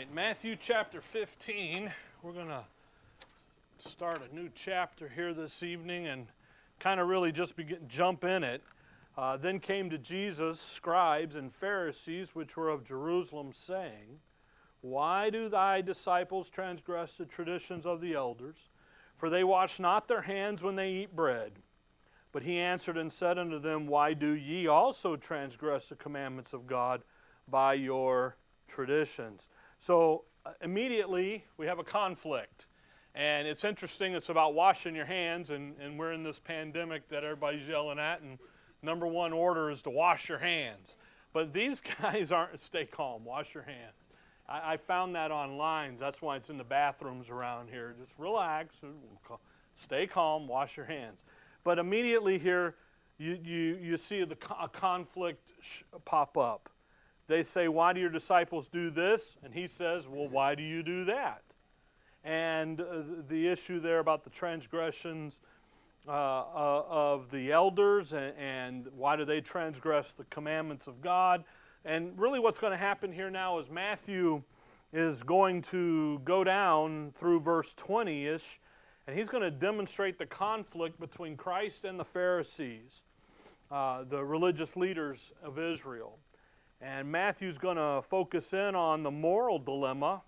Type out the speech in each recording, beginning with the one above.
right, Matthew chapter 15. We're going to start a new chapter here this evening and kind of really just begin, jump in it. Uh, then came to Jesus scribes and Pharisees, which were of Jerusalem, saying, Why do thy disciples transgress the traditions of the elders? For they wash not their hands when they eat bread. But he answered and said unto them, Why do ye also transgress the commandments of God by your traditions? So uh, immediately we have a conflict. And it's interesting, it's about washing your hands, and, and we're in this pandemic that everybody's yelling at, and number one order is to wash your hands. But these guys aren't, stay calm, wash your hands. I, I found that online. That's why it's in the bathrooms around here. Just relax, stay calm, wash your hands. But immediately here, you, you, you see the, a conflict pop up. They say, Why do your disciples do this? And he says, Well, why do you do that? And uh, the issue there about the transgressions uh, uh, of the elders and, and why do they transgress the commandments of God. And really, what's going to happen here now is Matthew is going to go down through verse 20 ish, and he's going to demonstrate the conflict between Christ and the Pharisees, uh, the religious leaders of Israel. And Matthew's going to focus in on the moral dilemma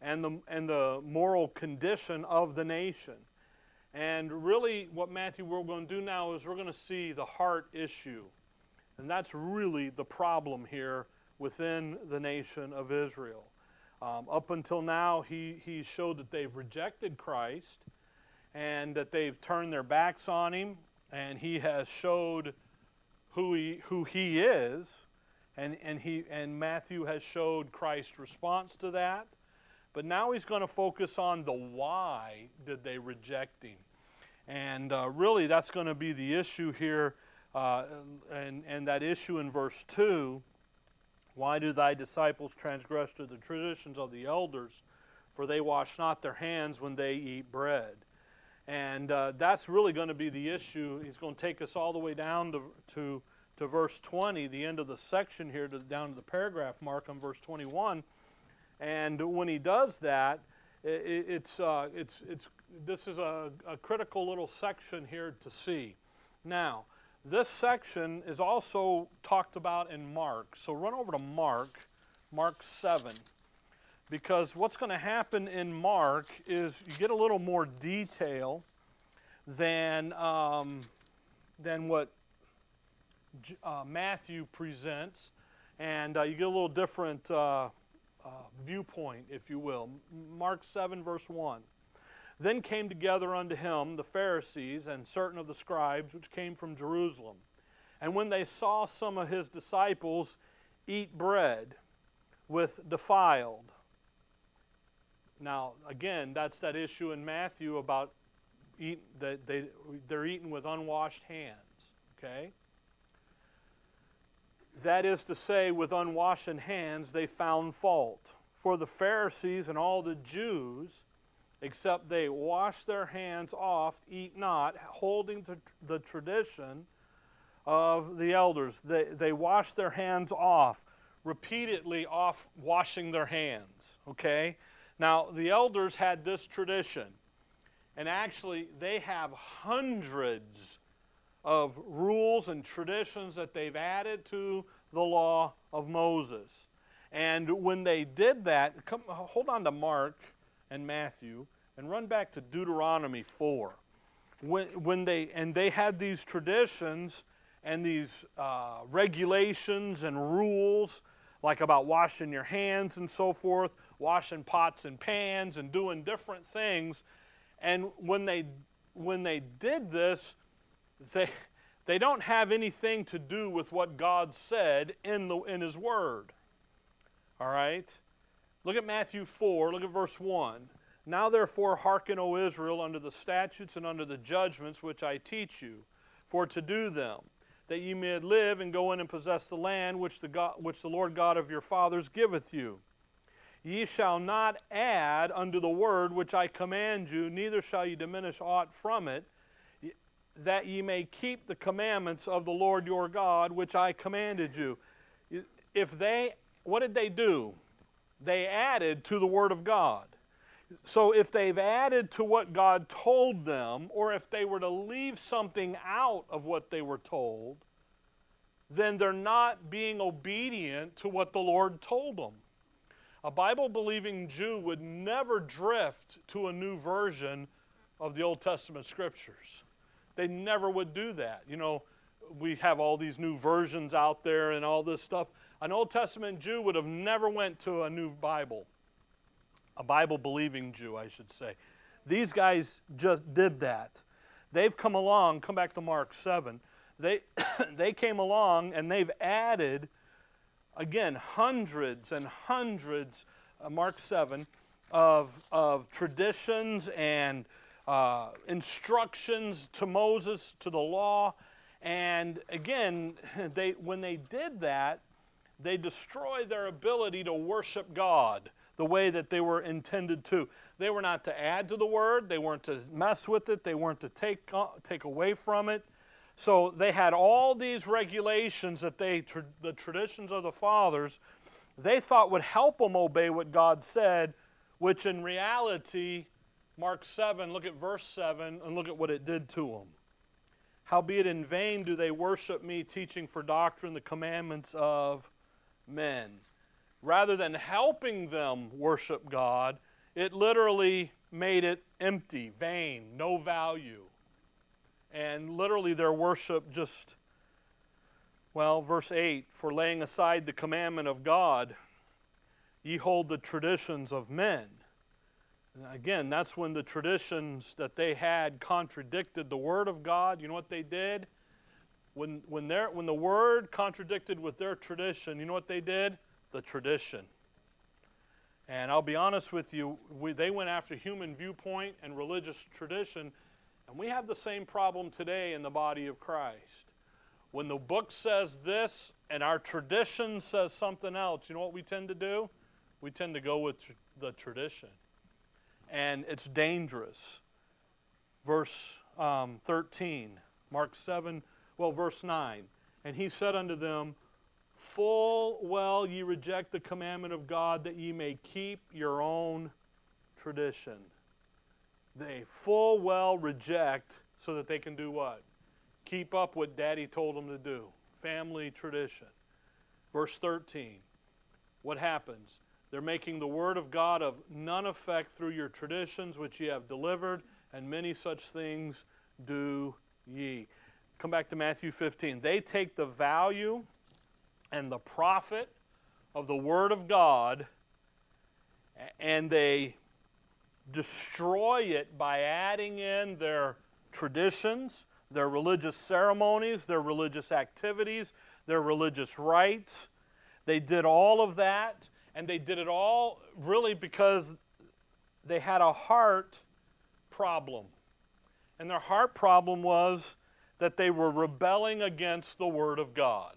and the, and the moral condition of the nation. And really, what Matthew we're going to do now is we're going to see the heart issue. And that's really the problem here within the nation of Israel. Um, up until now, he, he showed that they've rejected Christ and that they've turned their backs on him, and he has showed who he, who he is and, and, he, and Matthew has showed Christ's response to that. But now he's going to focus on the why did they reject him. And uh, really, that's going to be the issue here. Uh, and, and that issue in verse 2 why do thy disciples transgress to the traditions of the elders? For they wash not their hands when they eat bread. And uh, that's really going to be the issue. He's going to take us all the way down to, to to verse 20, the end of the section here, to, down to the paragraph mark on verse 21. And when he does that, it, it's, uh, it's, it's, this is a, a critical little section here to see. Now, this section is also talked about in Mark. So run over to Mark, Mark 7. Because what's going to happen in Mark is you get a little more detail than, um, than what uh, Matthew presents, and uh, you get a little different uh, uh, viewpoint, if you will. Mark 7, verse 1. Then came together unto him the Pharisees and certain of the scribes which came from Jerusalem. And when they saw some of his disciples eat bread with defiled, now again, that's that issue in Matthew about eat, that they, they're eating with unwashed hands. Okay? That is to say, with unwashed hands, they found fault. For the Pharisees and all the Jews, except they wash their hands off, eat not, holding to the tradition of the elders. They, they wash their hands off, repeatedly off washing their hands. Okay? Now, the elders had this tradition, and actually, they have hundreds of rules and traditions that they've added to the law of Moses. And when they did that, come, hold on to Mark and Matthew and run back to Deuteronomy 4. When, when they, and they had these traditions and these uh, regulations and rules, like about washing your hands and so forth, washing pots and pans and doing different things. And when they, when they did this, they, they don't have anything to do with what God said in, the, in His Word. All right? Look at Matthew 4, look at verse 1. Now therefore hearken, O Israel, unto the statutes and unto the judgments which I teach you, for to do them, that ye may live and go in and possess the land which the, God, which the Lord God of your fathers giveth you. Ye shall not add unto the word which I command you, neither shall ye diminish aught from it, that ye may keep the commandments of the Lord your God, which I commanded you. If they, what did they do? they added to the Word of God. So if they've added to what God told them, or if they were to leave something out of what they were told, then they're not being obedient to what the Lord told them. A Bible believing Jew would never drift to a new version of the Old Testament scriptures. They never would do that. You know, we have all these new versions out there and all this stuff. An Old Testament Jew would have never went to a new Bible. A Bible believing Jew, I should say. These guys just did that. They've come along, come back to Mark 7. They, they came along and they've added, again, hundreds and hundreds, uh, Mark 7, of, of traditions and uh, instructions to Moses, to the law. And again, they, when they did that, they destroyed their ability to worship God the way that they were intended to. They were not to add to the word, they weren't to mess with it, they weren't to take, uh, take away from it. So they had all these regulations that they, the traditions of the fathers, they thought would help them obey what God said, which in reality, Mark 7, look at verse 7 and look at what it did to them. Howbeit in vain do they worship me, teaching for doctrine the commandments of men. Rather than helping them worship God, it literally made it empty, vain, no value. And literally their worship just, well, verse 8 for laying aside the commandment of God, ye hold the traditions of men. Again, that's when the traditions that they had contradicted the Word of God. You know what they did? When, when, their, when the Word contradicted with their tradition, you know what they did? The tradition. And I'll be honest with you, we, they went after human viewpoint and religious tradition, and we have the same problem today in the body of Christ. When the book says this and our tradition says something else, you know what we tend to do? We tend to go with tr- the tradition and it's dangerous. Verse um, 13, Mark 7, well, verse 9. And he said unto them, Full well ye reject the commandment of God that ye may keep your own tradition. They full well reject so that they can do what? Keep up what daddy told them to do. Family tradition. Verse 13. What happens? They're making the word of God of none effect through your traditions which ye have delivered, and many such things do ye. Come back to Matthew 15. They take the value and the profit of the word of God and they destroy it by adding in their traditions, their religious ceremonies, their religious activities, their religious rites. They did all of that and they did it all really because they had a heart problem. And their heart problem was that they were rebelling against the Word of God.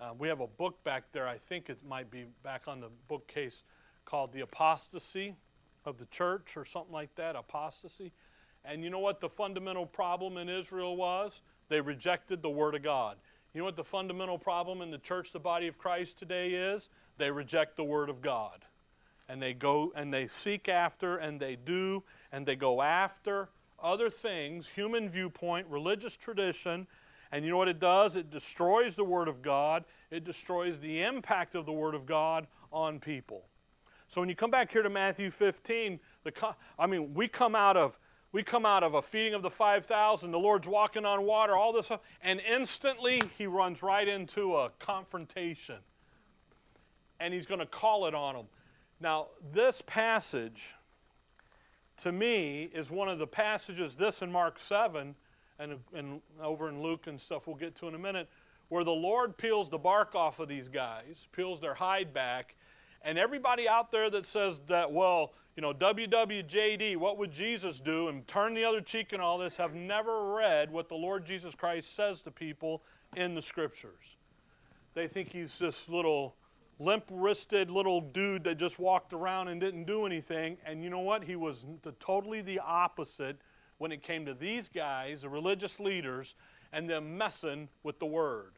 Uh, we have a book back there, I think it might be back on the bookcase, called The Apostasy of the Church or something like that, Apostasy. And you know what the fundamental problem in Israel was? They rejected the Word of God. You know what the fundamental problem in the church, the body of Christ today is? They reject the Word of God. And they go and they seek after and they do and they go after other things, human viewpoint, religious tradition. And you know what it does? It destroys the Word of God, it destroys the impact of the Word of God on people. So when you come back here to Matthew 15, the, I mean, we come out of we come out of a feeding of the 5,000, the Lord's walking on water, all this, and instantly he runs right into a confrontation. And he's going to call it on them. Now, this passage, to me, is one of the passages, this in Mark 7, and, and over in Luke and stuff we'll get to in a minute, where the Lord peels the bark off of these guys, peels their hide back, and everybody out there that says that, well, you know, WWJD, what would Jesus do, and turn the other cheek and all this, have never read what the Lord Jesus Christ says to people in the scriptures. They think he's this little limp wristed little dude that just walked around and didn't do anything. And you know what? He was the, totally the opposite when it came to these guys, the religious leaders, and them messing with the word.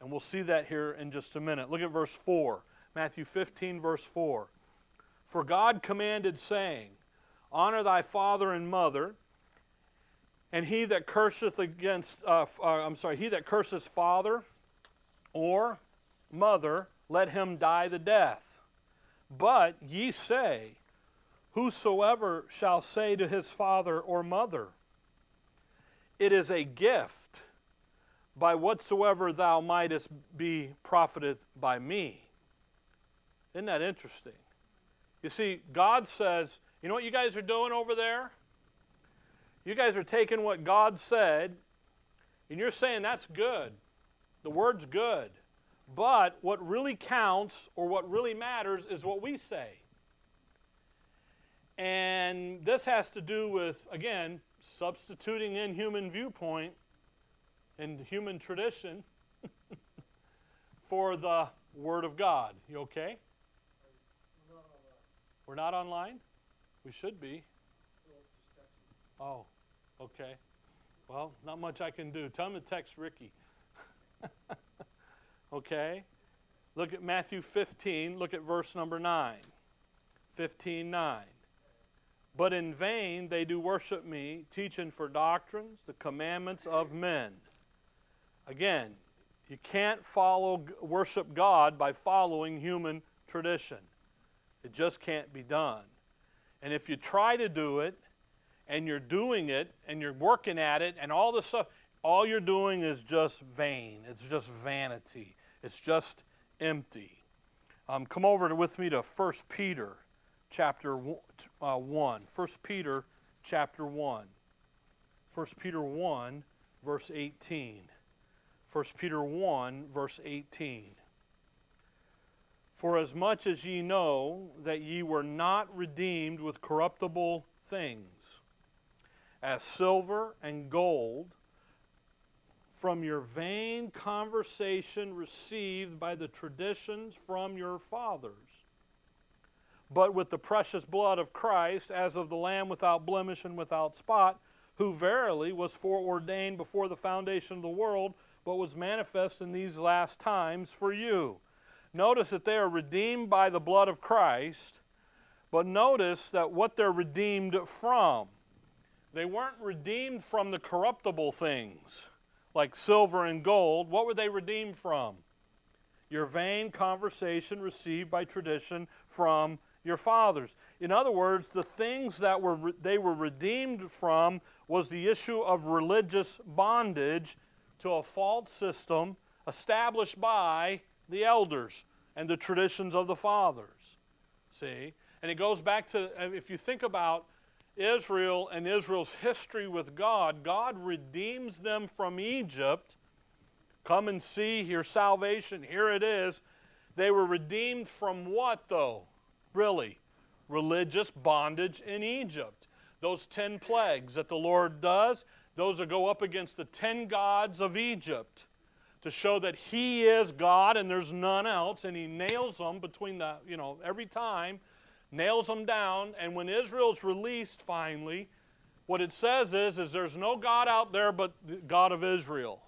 And we'll see that here in just a minute. Look at verse 4. Matthew 15, verse 4. For God commanded, saying, Honor thy father and mother, and he that curseth against, uh, uh, I'm sorry, he that curses father or mother, let him die the death. But ye say, Whosoever shall say to his father or mother, It is a gift, by whatsoever thou mightest be profited by me. Isn't that interesting? You see, God says, You know what you guys are doing over there? You guys are taking what God said, and you're saying that's good. The word's good. But what really counts or what really matters is what we say. And this has to do with, again, substituting in human viewpoint and human tradition for the Word of God. You okay? We're not online? We should be. Oh, okay. Well, not much I can do. Tell him to text Ricky. okay? Look at Matthew 15. Look at verse number 9. 15 9. But in vain they do worship me, teaching for doctrines the commandments of men. Again, you can't follow worship God by following human tradition. It just can't be done. And if you try to do it and you're doing it and you're working at it and all this stuff, all you're doing is just vain. It's just vanity. It's just empty. Um, come over with me to 1 Peter chapter uh, 1. 1 Peter chapter 1. 1 Peter 1, verse 18. 1 Peter 1, verse 18. For as much as ye know that ye were not redeemed with corruptible things, as silver and gold, from your vain conversation received by the traditions from your fathers, but with the precious blood of Christ, as of the Lamb without blemish and without spot, who verily was foreordained before the foundation of the world, but was manifest in these last times for you Notice that they are redeemed by the blood of Christ, but notice that what they're redeemed from. They weren't redeemed from the corruptible things like silver and gold. What were they redeemed from? Your vain conversation received by tradition from your fathers. In other words, the things that were they were redeemed from was the issue of religious bondage to a false system established by the elders and the traditions of the fathers. See? And it goes back to, uh, if you think about Israel and Israel's history with God, God redeems them from Egypt. Come and see your salvation. Here it is. They were redeemed from what, though? Really? Religious bondage in Egypt. Those ten plagues that the Lord does, those that go up against the ten gods of Egypt to show that he is God and there's none else, and he nails them between the, you know, every time, nails them down, and when Israel's released finally, what it says is, is there's no God out there but the God of Israel.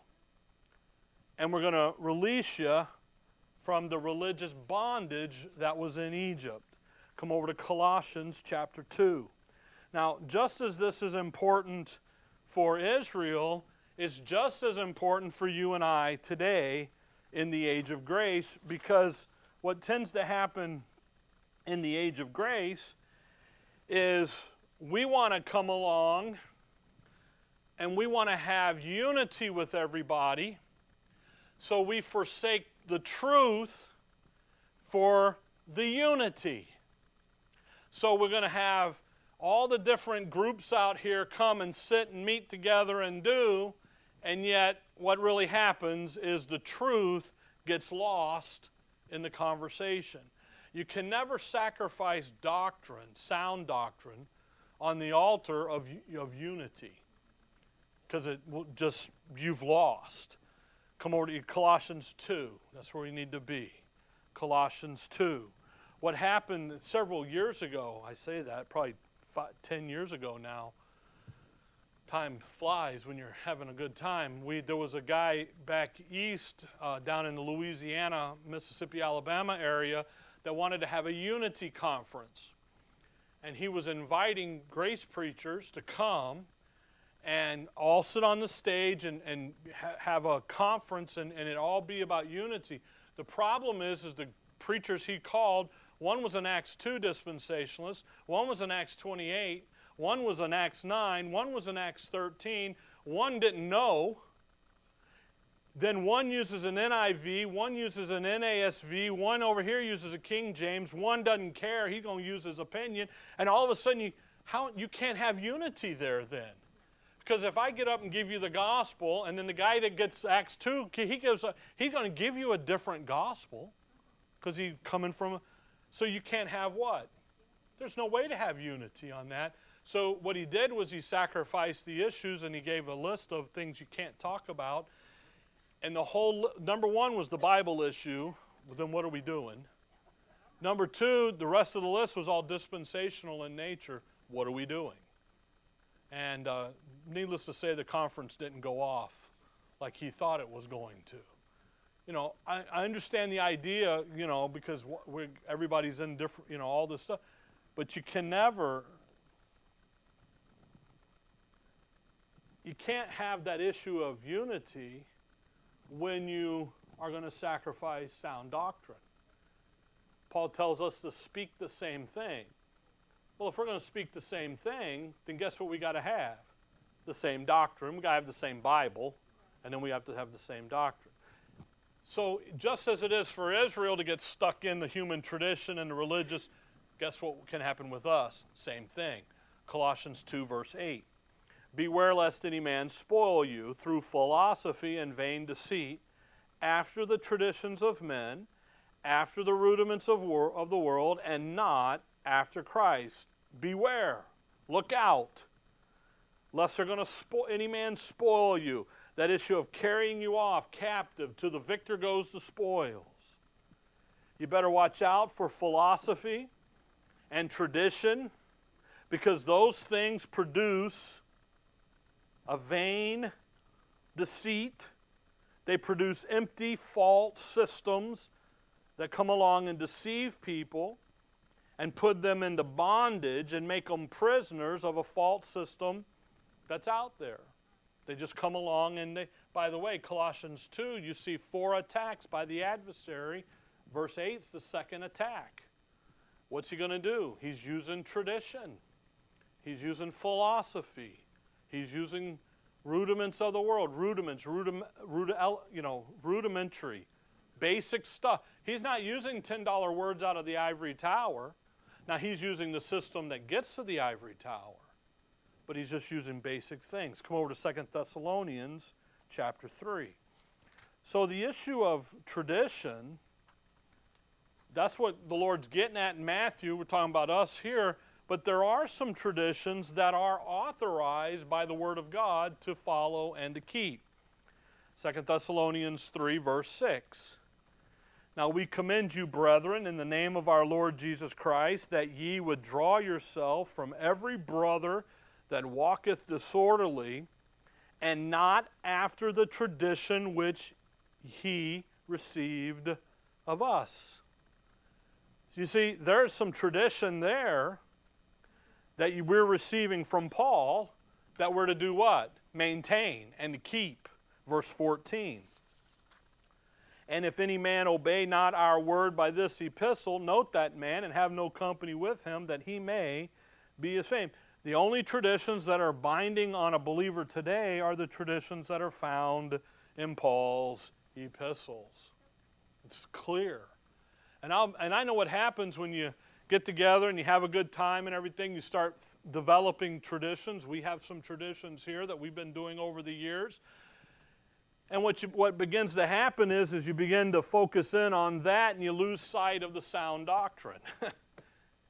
And we're going to release you from the religious bondage that was in Egypt. Come over to Colossians chapter 2. Now, just as this is important for Israel, is just as important for you and I today in the age of grace because what tends to happen in the age of grace is we want to come along and we want to have unity with everybody, so we forsake the truth for the unity. So we're going to have all the different groups out here come and sit and meet together and do and yet, what really happens is the truth gets lost in the conversation. You can never sacrifice doctrine, sound doctrine, on the altar of, of unity because it will just, you've lost. Come over to Colossians 2. That's where we need to be. Colossians 2. What happened several years ago, I say that, probably five, 10 years ago now, time flies when you're having a good time. We, there was a guy back east uh, down in the Louisiana, Mississippi, Alabama area that wanted to have a unity conference. And he was inviting grace preachers to come and all sit on the stage and, and ha- have a conference and, and it all be about unity. The problem is, is the preachers he called, one was an Acts 2 dispensationalist, one was an Acts 28, one was in Acts 9, one was in Acts 13, one didn't know. Then one uses an NIV, one uses an NASV, one over here uses a King James, one doesn't care, he's going to use his opinion, and all of a sudden you, how, you can't have unity there then. Because if I get up and give you the gospel, and then the guy that gets Acts 2, he gives a, he's going to give you a different gospel because he's coming from, so you can't have what? There's no way to have unity on that. So what he did was he sacrificed the issues and he gave a list of things you can't talk about. And the whole number one was the Bible issue. Then what are we doing? Number two, the rest of the list was all dispensational in nature. What are we doing? And uh, needless to say, the conference didn't go off like he thought it was going to. You know, I, I understand the idea, you know, because everybody's in different, you know, all this stuff. But you can never you can't have that issue of unity when you are going to sacrifice sound doctrine. Paul tells us to speak the same thing. Well, if we're going to speak the same thing, then guess what we got to have? The same doctrine. We got to have the same Bible, and then we have to have the same doctrine. So, just as it is for Israel to get stuck in the human tradition and the religious, guess what can happen with us? Same thing. Colossians 2, verse 8. Beware lest any man spoil you through philosophy and vain deceit, after the traditions of men, after the rudiments of, wor- of the world, and not after Christ. Beware, look out, lest they're going to spoil any man spoil you. That issue of carrying you off captive to the victor goes the spoils. You better watch out for philosophy and tradition because those things produce a vain deceit. They produce empty, false systems that come along and deceive people and put them into bondage and make them prisoners of a false system that's out there. They just come along and they, by the way, Colossians 2, you see four attacks by the adversary. Verse 8 is the second attack. What's he going to do? He's using tradition, he's using philosophy, He's using rudiments of the world, rudiments, rudim, rudim, you know, rudimentary, basic stuff. He's not using $10 words out of the ivory tower. Now he's using the system that gets to the ivory tower, but he's just using basic things. Come over to Second Thessalonians chapter 3. So the issue of tradition, that's what the Lord's getting at in Matthew. We're talking about us here. But there are some traditions that are authorized by the Word of God to follow and to keep. 2 Thessalonians 3, verse 6. Now we commend you, brethren, in the name of our Lord Jesus Christ, that ye would draw yourself from every brother that walketh disorderly, and not after the tradition which he received of us. So you see, there's some tradition there that we're receiving from Paul that we're to do what? Maintain and to keep. Verse 14. And if any man obey not our word by this epistle, note that man and have no company with him, that he may be ashamed. The only traditions that are binding on a believer today are the traditions that are found in Paul's epistles. It's clear. And, i and I know what happens when you get together and you have a good time and everything, you start developing traditions. We have some traditions here that we've been doing over the years. And what, you, what begins to happen is, is you begin to focus in on that and you lose sight of the sound doctrine.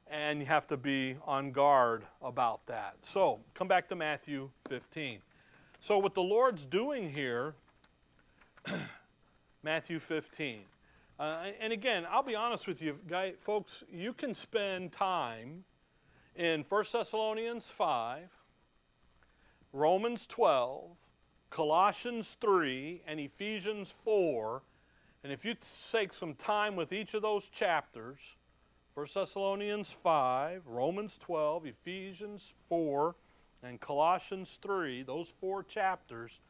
and you have to be on guard about that. So, come back to Matthew 15. So, what the Lord's doing here, Matthew 15. Uh, and again, I'll be honest with you, guy, folks, you can spend time in 1 Thessalonians 5, Romans 12, Colossians 3, and Ephesians 4. And if you take some time with each of those chapters, 1 Thessalonians 5, Romans 12, Ephesians 4, and Colossians 3, those four chapters,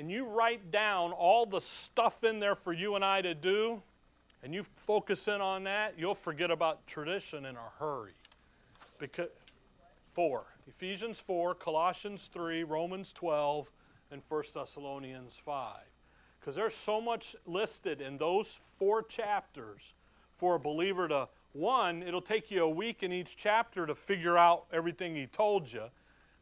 and you write down all the stuff in there for you and I to do, and you focus in on that, you'll forget about tradition in a hurry. Because 4, Ephesians 4, Colossians 3, Romans 12, and 1 Thessalonians 5. Because there's so much listed in those four chapters for a believer to, one, it'll take you a week in each chapter to figure out everything he told you.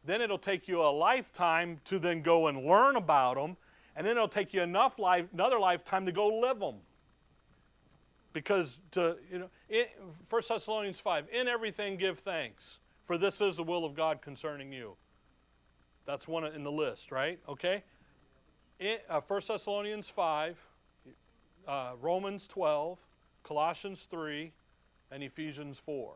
Then it'll take you a lifetime to then go and learn about them. And then it'll take you enough life, another lifetime to go live them. Because to, you know, it, 1 Thessalonians 5, in everything give thanks, for this is the will of God concerning you. That's one in the list, right? Okay? In, uh, 1 Thessalonians 5, uh, Romans 12, Colossians 3, and Ephesians 4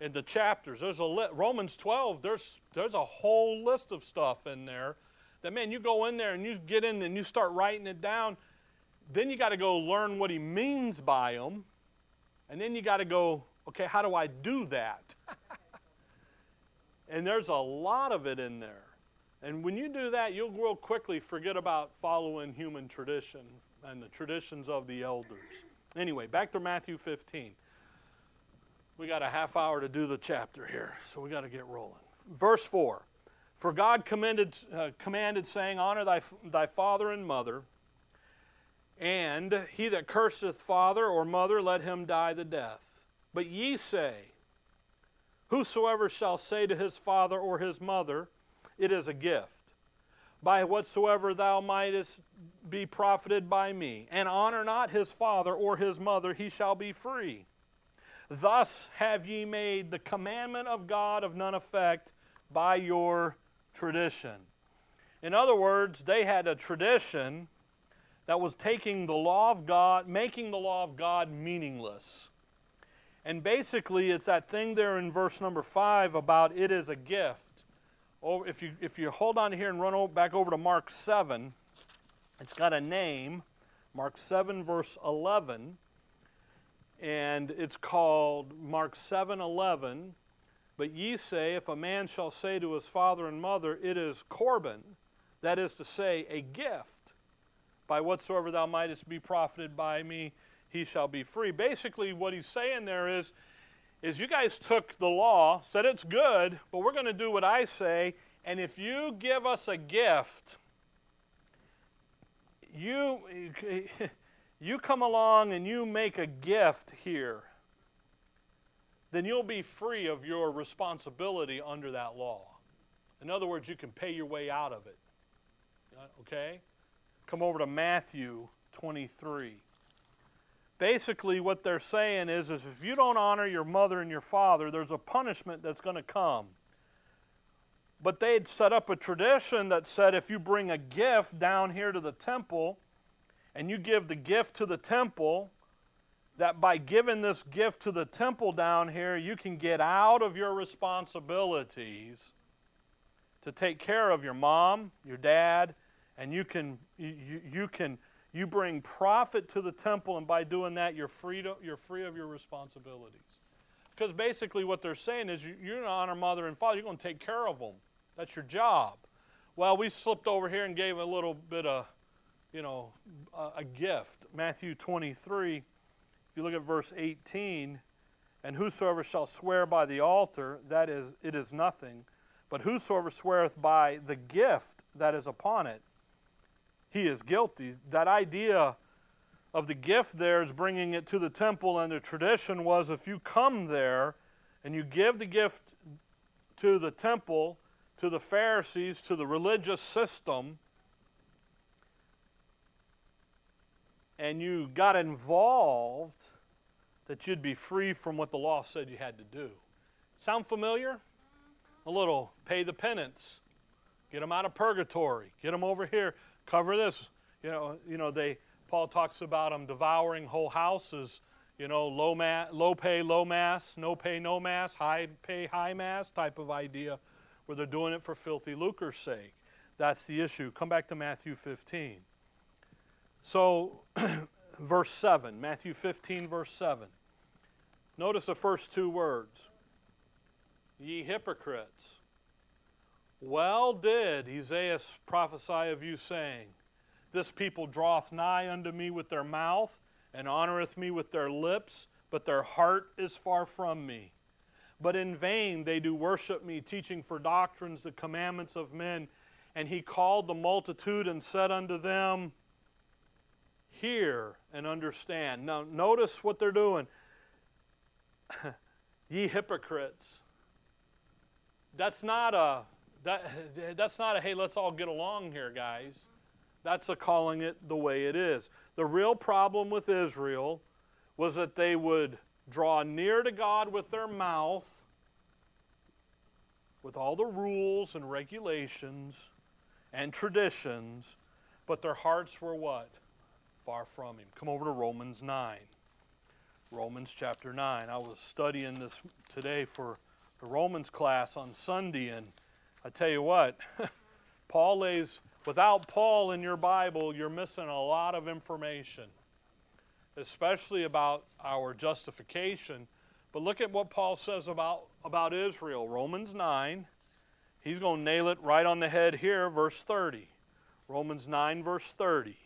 in the chapters. There's a li- Romans 12. There's there's a whole list of stuff in there. That man, you go in there and you get in and you start writing it down. Then you got to go learn what he means by them, and then you got to go, okay, how do I do that? and there's a lot of it in there. And when you do that, you'll real quickly forget about following human tradition and the traditions of the elders. Anyway, back to Matthew 15. We got a half hour to do the chapter here, so we got to get rolling. Verse 4 For God commended, uh, commanded, saying, Honor thy, thy father and mother, and he that curseth father or mother, let him die the death. But ye say, Whosoever shall say to his father or his mother, It is a gift, by whatsoever thou mightest be profited by me, and honor not his father or his mother, he shall be free. Thus have ye made the commandment of God of none effect by your tradition. In other words, they had a tradition that was taking the law of God, making the law of God meaningless. And basically, it's that thing there in verse number five about it is a gift. Oh, if you if you hold on here and run back over to Mark seven, it's got a name, Mark seven verse eleven and it's called Mark 7:11. But ye say, if a man shall say to his father and mother, it is Corban, that is to say, a gift, by whatsoever thou mightest be profited by me, he shall be free. Basically, what he's saying there is, is you guys took the law, said it's good, but we're going to do what I say, and if you give us a gift, you you come along and you make a gift here, then you'll be free of your responsibility under that law. In other words, you can pay your way out of it. Okay? Come over to Matthew 23. Basically, what they're saying is, is if you don't honor your mother and your father, there's a punishment that's going to come. But they'd set up a tradition that said if you bring a gift down here to the temple, and you give the gift to the temple, that by giving this gift to the temple down here, you can get out of your responsibilities to take care of your mom, your dad, and you can you, you can you bring profit to the temple, and by doing that, you're free to, you're free of your responsibilities. Because basically, what they're saying is, you, you're going to honor mother and father. You're going to take care of them. That's your job. Well, we slipped over here and gave a little bit of you know, a, a gift. Matthew 23, if you look at verse 18, and whosoever shall swear by the altar, that is, it is nothing. But whosoever sweareth by the gift that is upon it, he is guilty. That idea of the gift there is bringing it to the temple, and the tradition was if you come there and you give the gift to the temple, to the Pharisees, to the religious system, and you got involved, that you'd be free from what the law said you had to do. Sound familiar? A little pay the penance, get them out of purgatory, get them over here, cover this. You know, you know they. Paul talks about them devouring whole houses. You know, low, ma- low pay, low mass, no pay, no mass, high pay, high mass type of idea. where they're doing it for filthy lucre's sake. That's the issue. Come back to Matthew 15. So, verse 7, Matthew 15, verse 7. Notice the first two words Ye hypocrites. Well did Isaiah prophesy of you, saying, This people draweth nigh unto me with their mouth, and honoreth me with their lips, but their heart is far from me. But in vain they do worship me, teaching for doctrines the commandments of men. And he called the multitude and said unto them, Hear and understand. Now, notice what they're doing. Ye hypocrites. That's not a that, that's not a hey, let's all get along here, guys. That's a calling it the way it is. The real problem with Israel was that they would draw near to God with their mouth, with all the rules and regulations and traditions, but their hearts were what? Far from Him. Come over to Romans 9. Romans chapter 9. I was studying this today for the Romans class on Sunday, and I tell you what, Paul lays, without Paul in your Bible, you're missing a lot of information, especially about our justification. But look at what Paul says about, about Israel. Romans 9, he's going to nail it right on the head here, verse 30. Romans 9, verse 30.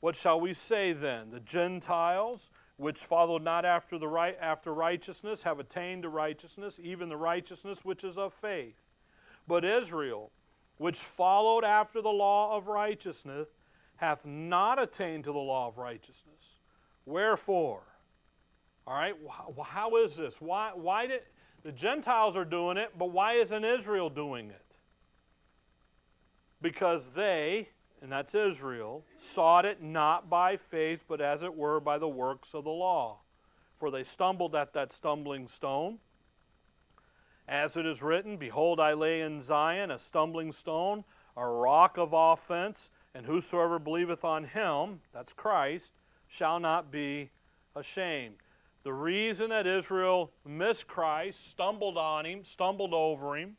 What shall we say then? The Gentiles, which followed not after the right after righteousness, have attained to righteousness, even the righteousness which is of faith. But Israel, which followed after the law of righteousness, hath not attained to the law of righteousness. Wherefore? All right, how is this? Why, why did the Gentiles are doing it, but why isn't Israel doing it? Because they, and that's Israel, sought it not by faith, but as it were by the works of the law. For they stumbled at that stumbling stone as it is written, Behold, I lay in Zion a stumbling stone, a rock of offense, and whosoever believeth on him, that's Christ, shall not be ashamed. The reason that Israel missed Christ, stumbled on him, stumbled over him,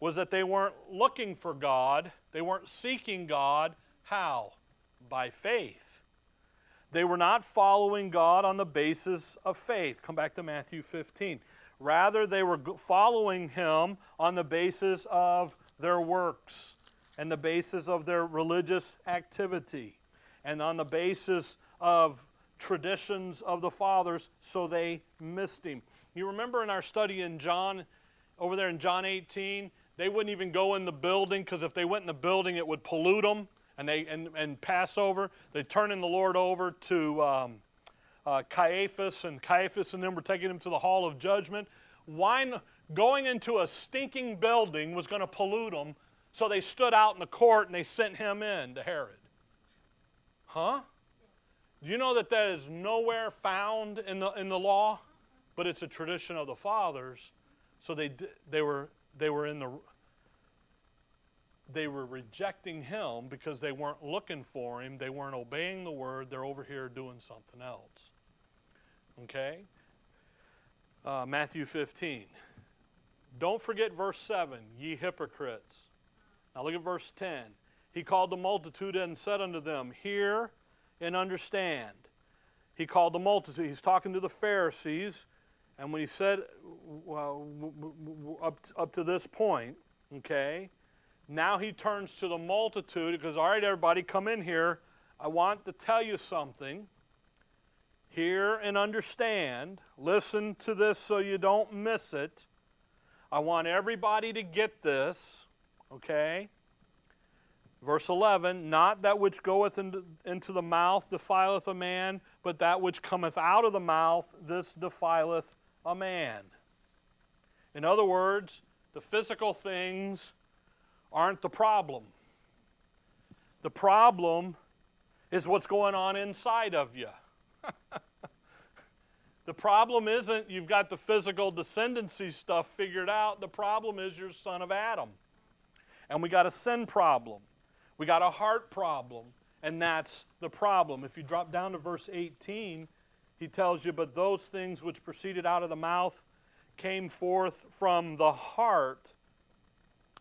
was that they weren't looking for God. They weren't seeking God. How? By faith. They were not following God on the basis of faith. Come back to Matthew 15. Rather, they were following him on the basis of their works and the basis of their religious activity and on the basis of traditions of the fathers, so they missed him. You remember in our study in John, over there in John 18, they wouldn't even go in the building because if they went in the building, it would pollute them and they and, and pass over. They turn in the Lord over to um, uh, Caiaphas, and Caiaphas and them were taking him to the hall of judgment. Wine, going into a stinking building was going to pollute them, so they stood out in the court and they sent him in to Herod. Huh? Do you know that that is nowhere found in the, in the law? But it's a tradition of the fathers. So they, they, were, they were in the they were rejecting him because they weren't looking for him. They weren't obeying the word. They're over here doing something else. Okay? Uh, Matthew 15. Don't forget verse 7, ye hypocrites. Now look at verse 10. He called the multitude and said unto them, Hear and understand. He called the multitude. He's talking to the Pharisees. And when he said, well, up, up to this point, okay, now he turns to the multitude because, all right, everybody, come in here. I want to tell you something hear and understand. Listen to this so you don't miss it. I want everybody to get this, okay? Verse 11 Not that which goeth into, into the mouth defileth a man, but that which cometh out of the mouth, this defileth a man. In other words, the physical things aren't the problem. The problem is what's going on inside of you. the problem isn't you've got the physical descendancy stuff figured out. The problem is you're son of Adam. And we got a sin problem. We got a heart problem. And that's the problem. If you drop down to verse 18, he tells you, But those things which proceeded out of the mouth came forth from the heart,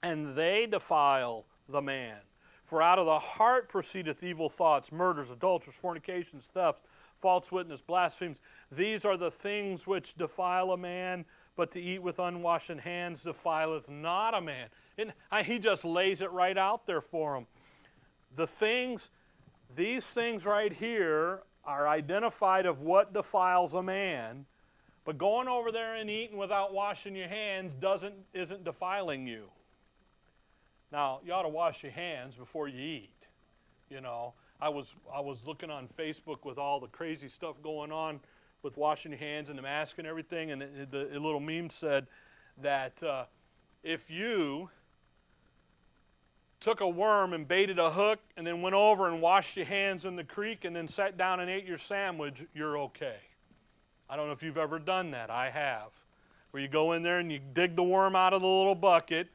and they defile the man. For out of the heart proceedeth evil thoughts, murders, adulteries, fornications, thefts, false witness, blasphemies. These are the things which defile a man, but to eat with unwashed hands defileth not a man. And he just lays it right out there for him. The things, these things right here are identified of what defiles a man, but going over there and eating without washing your hands doesn't, isn't defiling you. Now, you ought to wash your hands before you eat. You know, I was, I was looking on Facebook with all the crazy stuff going on with washing your hands and the mask and everything, and the, the, the little meme said that uh, if you took a worm and baited a hook and then went over and washed your hands in the creek and then sat down and ate your sandwich, you're okay. I don't know if you've ever done that. I have. Where you go in there and you dig the worm out of the little bucket,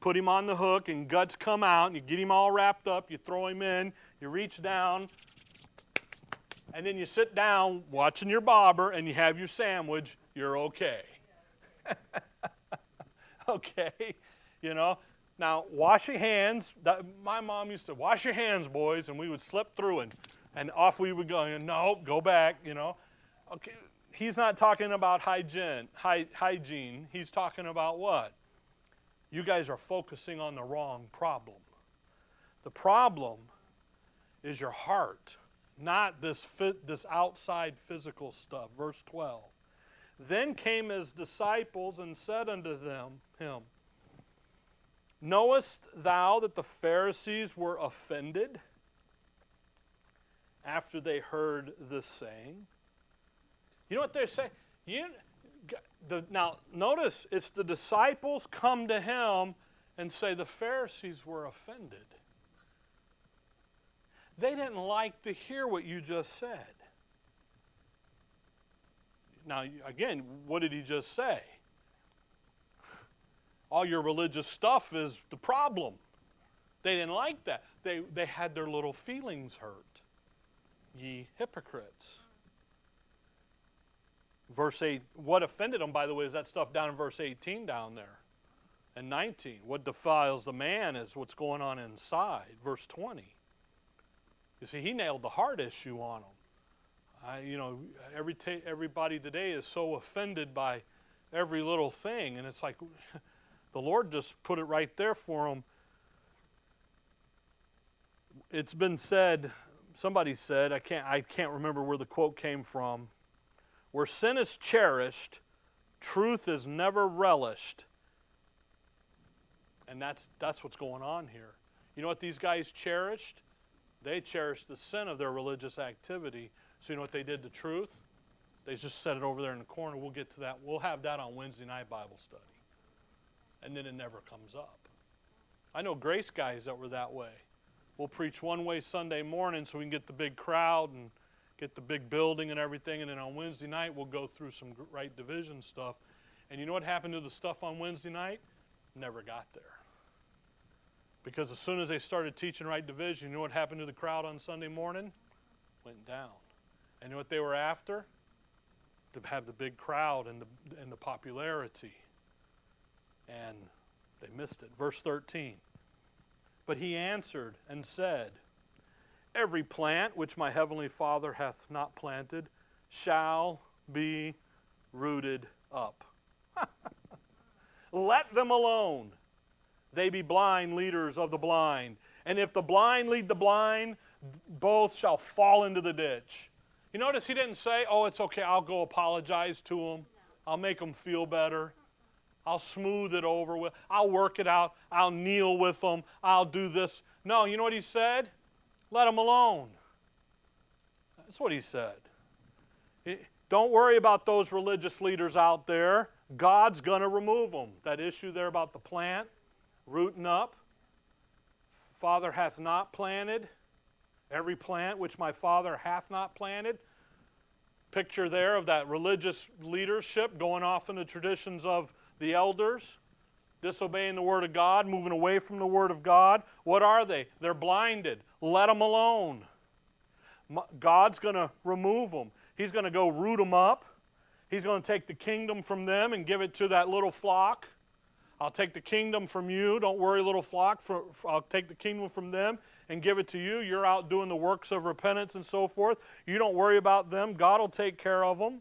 put him on the hook, and guts come out, and you get him all wrapped up, you throw him in, you reach down, and then you sit down watching your bobber and you have your sandwich, you're okay. okay? You know, now, wash your hands. My mom used to wash your hands, boys, and we would slip through and, and off we would go. No, go back, you know. Okay, he's not talking about hygiene, hygiene. He's talking about what? You guys are focusing on the wrong problem. The problem is your heart, not this, this outside physical stuff. Verse 12. Then came his disciples and said unto them, him, Knowest thou that the Pharisees were offended after they heard this saying? You know what they're saying? You, the, now, notice it's the disciples come to him and say the Pharisees were offended. They didn't like to hear what you just said. Now, again, what did he just say? All your religious stuff is the problem. They didn't like that. They, they had their little feelings hurt. Ye hypocrites. Verse 8, what offended them, by the way, is that stuff down in verse 18 down there. And 19, what defiles the man is what's going on inside. Verse 20. You see, he nailed the heart issue on them. I, you know, every everybody today is so offended by every little thing, and it's like, the Lord just put it right there for them. It's been said, somebody said, I can't, I can't remember where the quote came from, where sin is cherished, truth is never relished. And that's, that's what's going on here. You know what these guys cherished? They cherished the sin of their religious activity. So you know what they did to truth? They just set it over there in the corner. We'll get to that. We'll have that on Wednesday night Bible study and then it never comes up. I know grace guys that were that way. We'll preach one way Sunday morning so we can get the big crowd and get the big building and everything, and then on Wednesday night we'll go through some right division stuff. And you know what happened to the stuff on Wednesday night? Never got there. Because as soon as they started teaching right division, you know what happened to the crowd on Sunday morning? Went down. And you know what they were after? To have the big crowd and the, and the popularity and they missed it. Verse 13. But he answered and said, Every plant which my heavenly Father hath not planted shall be rooted up. Let them alone. They be blind leaders of the blind. And if the blind lead the blind, both shall fall into the ditch. You notice he didn't say, Oh, it's okay, I'll go apologize to them, I'll make them feel better. I'll smooth it over with. I'll work it out. I'll kneel with them. I'll do this. No, you know what he said? Let them alone. That's what he said. Don't worry about those religious leaders out there. God's going to remove them. That issue there about the plant rooting up. Father hath not planted every plant which my Father hath not planted. Picture there of that religious leadership going off in the traditions of the elders, disobeying the Word of God, moving away from the Word of God. What are they? They're blinded. Let them alone. God's going to remove them. He's going to go root them up. He's going to take the kingdom from them and give it to that little flock. I'll take the kingdom from you. Don't worry, little flock. For, for, I'll take the kingdom from them and give it to you. You're out doing the works of repentance and so forth. You don't worry about them. God will take care of them.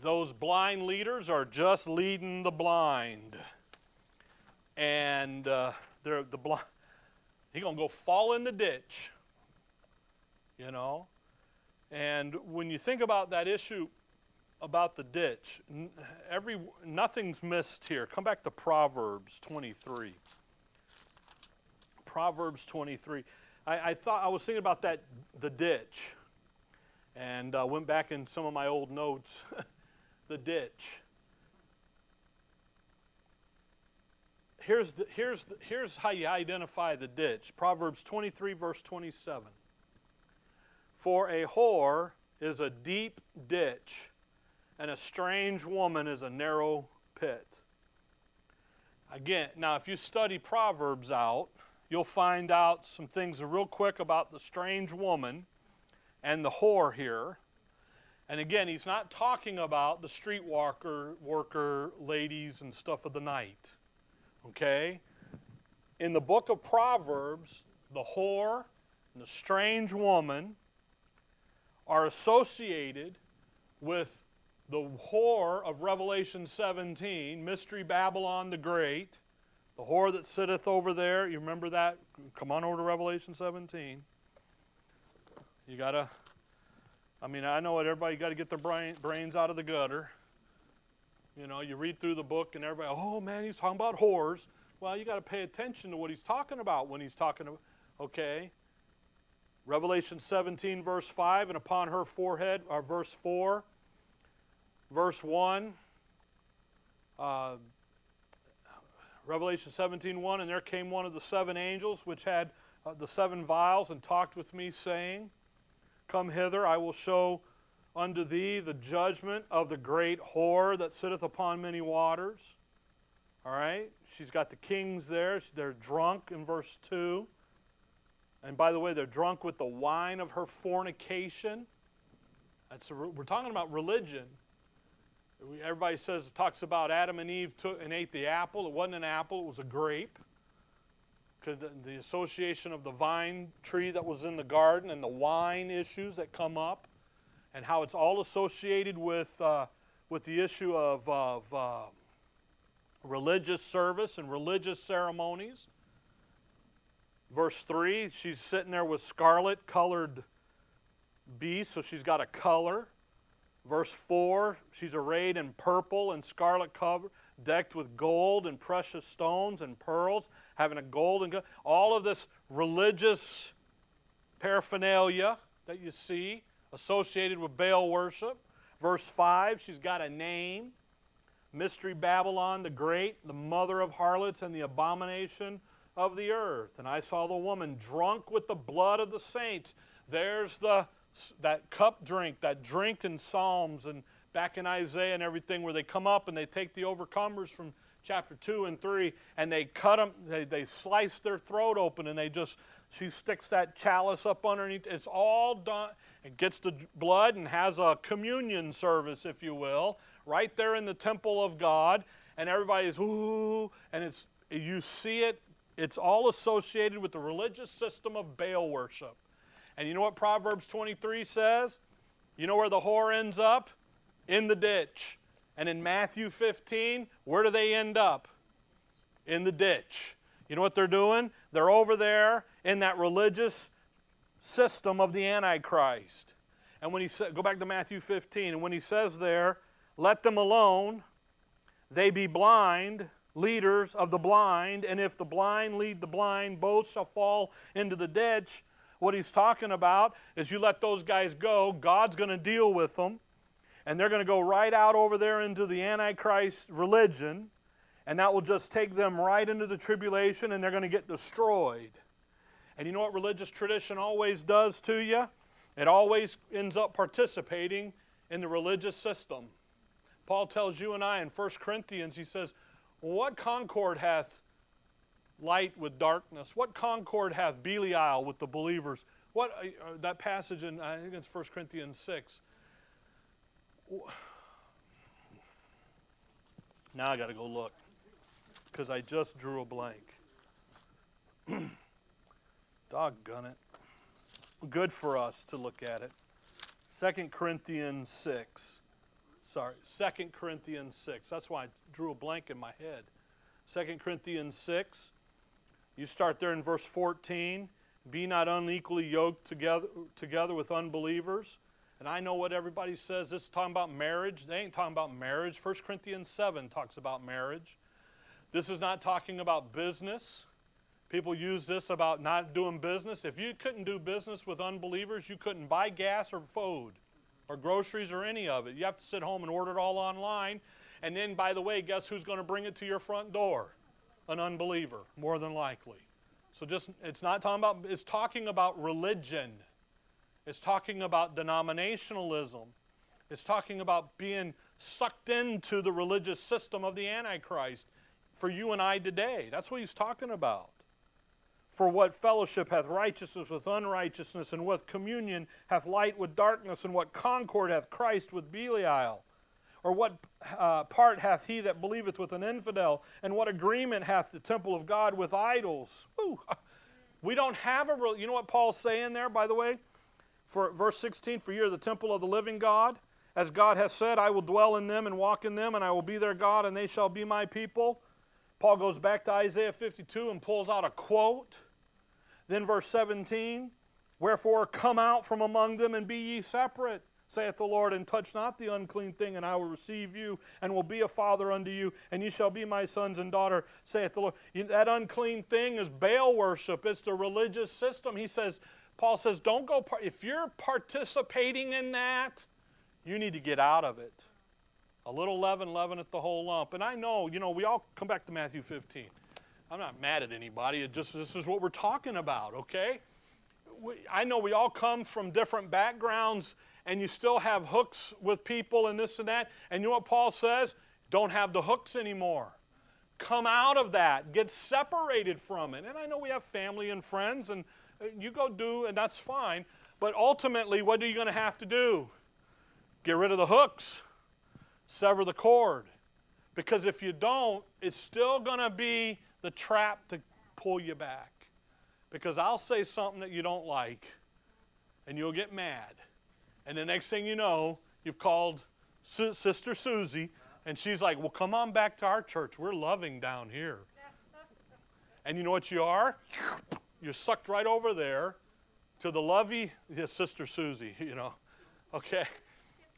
Those blind leaders are just leading the blind. And uh, they're the blind. He's going to go fall in the ditch. You know? And when you think about that issue about the ditch, every nothing's missed here. Come back to Proverbs 23. Proverbs 23. I, I thought I was thinking about that the ditch, and uh, went back in some of my old notes. the ditch. Here's, the, here's, the, here's how you identify the ditch Proverbs 23, verse 27. For a whore is a deep ditch, and a strange woman is a narrow pit. Again, now if you study Proverbs out, you'll find out some things real quick about the strange woman and the whore here. And again, he's not talking about the streetwalker worker ladies and stuff of the night. Okay? In the book of Proverbs, the whore and the strange woman are associated with the whore of Revelation 17, Mystery Babylon the Great, the whore that sitteth over there. You remember that? Come on over to Revelation 17. You got to, I mean, I know what everybody got to get their brain, brains out of the gutter. You know, you read through the book and everybody, oh man, he's talking about whores. Well, you got to pay attention to what he's talking about when he's talking about, okay? Revelation 17, verse 5, and upon her forehead, or verse 4, verse 1, uh, Revelation 17, 1, and there came one of the seven angels which had uh, the seven vials and talked with me, saying, Come hither, I will show unto thee the judgment of the great whore that sitteth upon many waters. All right? She's got the kings there. They're drunk in verse 2. And by the way, they're drunk with the wine of her fornication. That's we're talking about religion. Everybody says talks about Adam and Eve took and ate the apple. It wasn't an apple; it was a grape. The, the association of the vine tree that was in the garden and the wine issues that come up, and how it's all associated with uh, with the issue of, of uh, religious service and religious ceremonies. Verse 3, she's sitting there with scarlet colored beasts, so she's got a color. Verse 4, she's arrayed in purple and scarlet cover, decked with gold and precious stones and pearls, having a golden. Go- all of this religious paraphernalia that you see associated with Baal worship. Verse 5, she's got a name Mystery Babylon the Great, the mother of harlots and the abomination of the earth. And I saw the woman drunk with the blood of the saints. There's the that cup drink, that drink in Psalms and back in Isaiah and everything, where they come up and they take the overcomers from chapter 2 and 3 and they cut them, they, they slice their throat open and they just, she sticks that chalice up underneath. It's all done. It gets the blood and has a communion service, if you will, right there in the temple of God. And everybody's, ooh, and it's, you see it it's all associated with the religious system of Baal worship. And you know what Proverbs 23 says? You know where the whore ends up? In the ditch. And in Matthew 15, where do they end up? In the ditch. You know what they're doing? They're over there in that religious system of the Antichrist. And when he sa- go back to Matthew 15, and when he says there, let them alone, they be blind, leaders of the blind, and if the blind lead the blind, both shall fall into the ditch. What he's talking about is you let those guys go, God's going to deal with them, and they're going to go right out over there into the Antichrist religion, and that will just take them right into the tribulation, and they're going to get destroyed. And you know what religious tradition always does to you? It always ends up participating in the religious system. Paul tells you and I in 1 Corinthians, he says, what concord hath light with darkness? What concord hath Belial with the believers? What uh, uh, that passage in I think it's 1 Corinthians 6. Now I got to go look because I just drew a blank. Doggone it. Good for us to look at it. 2 Corinthians 6. Sorry, 2 Corinthians 6. That's why I drew a blank in my head. 2 Corinthians 6. You start there in verse 14. Be not unequally yoked together, together with unbelievers. And I know what everybody says. This is talking about marriage. They ain't talking about marriage. 1 Corinthians 7 talks about marriage. This is not talking about business. People use this about not doing business. If you couldn't do business with unbelievers, you couldn't buy gas or food or groceries or any of it. You have to sit home and order it all online. And then, by the way, guess who's going to bring it to your front door? An unbeliever, more than likely. So just it's not talking about it's talking about religion. It's talking about denominationalism. It's talking about being sucked into the religious system of the Antichrist for you and I today. That's what he's talking about. For what fellowship hath righteousness with unrighteousness, and what communion hath light with darkness, and what concord hath Christ with Belial? Or what uh, part hath he that believeth with an infidel? And what agreement hath the temple of God with idols? Ooh, we don't have a real, you know what Paul's saying there, by the way? For verse 16, for you are the temple of the living God. As God has said, I will dwell in them and walk in them, and I will be their God, and they shall be my people. Paul goes back to Isaiah 52 and pulls out a quote then, verse 17 Wherefore come out from among them and be ye separate, saith the Lord, and touch not the unclean thing, and I will receive you, and will be a father unto you, and ye shall be my sons and daughter, saith the Lord. That unclean thing is Baal worship, it's the religious system. He says, Paul says, don't go, if you're participating in that, you need to get out of it. A little leaven, leaven at the whole lump. And I know, you know, we all come back to Matthew 15. I'm not mad at anybody. It just this is what we're talking about, okay? We, I know we all come from different backgrounds, and you still have hooks with people and this and that. And you know what Paul says? Don't have the hooks anymore. Come out of that. Get separated from it. And I know we have family and friends, and you go do, and that's fine. But ultimately, what are you going to have to do? Get rid of the hooks, sever the cord. Because if you don't, it's still going to be the trap to pull you back. Because I'll say something that you don't like, and you'll get mad. And the next thing you know, you've called Sister Susie, and she's like, Well, come on back to our church. We're loving down here. And you know what you are? You're sucked right over there to the lovey, yeah, Sister Susie, you know. Okay?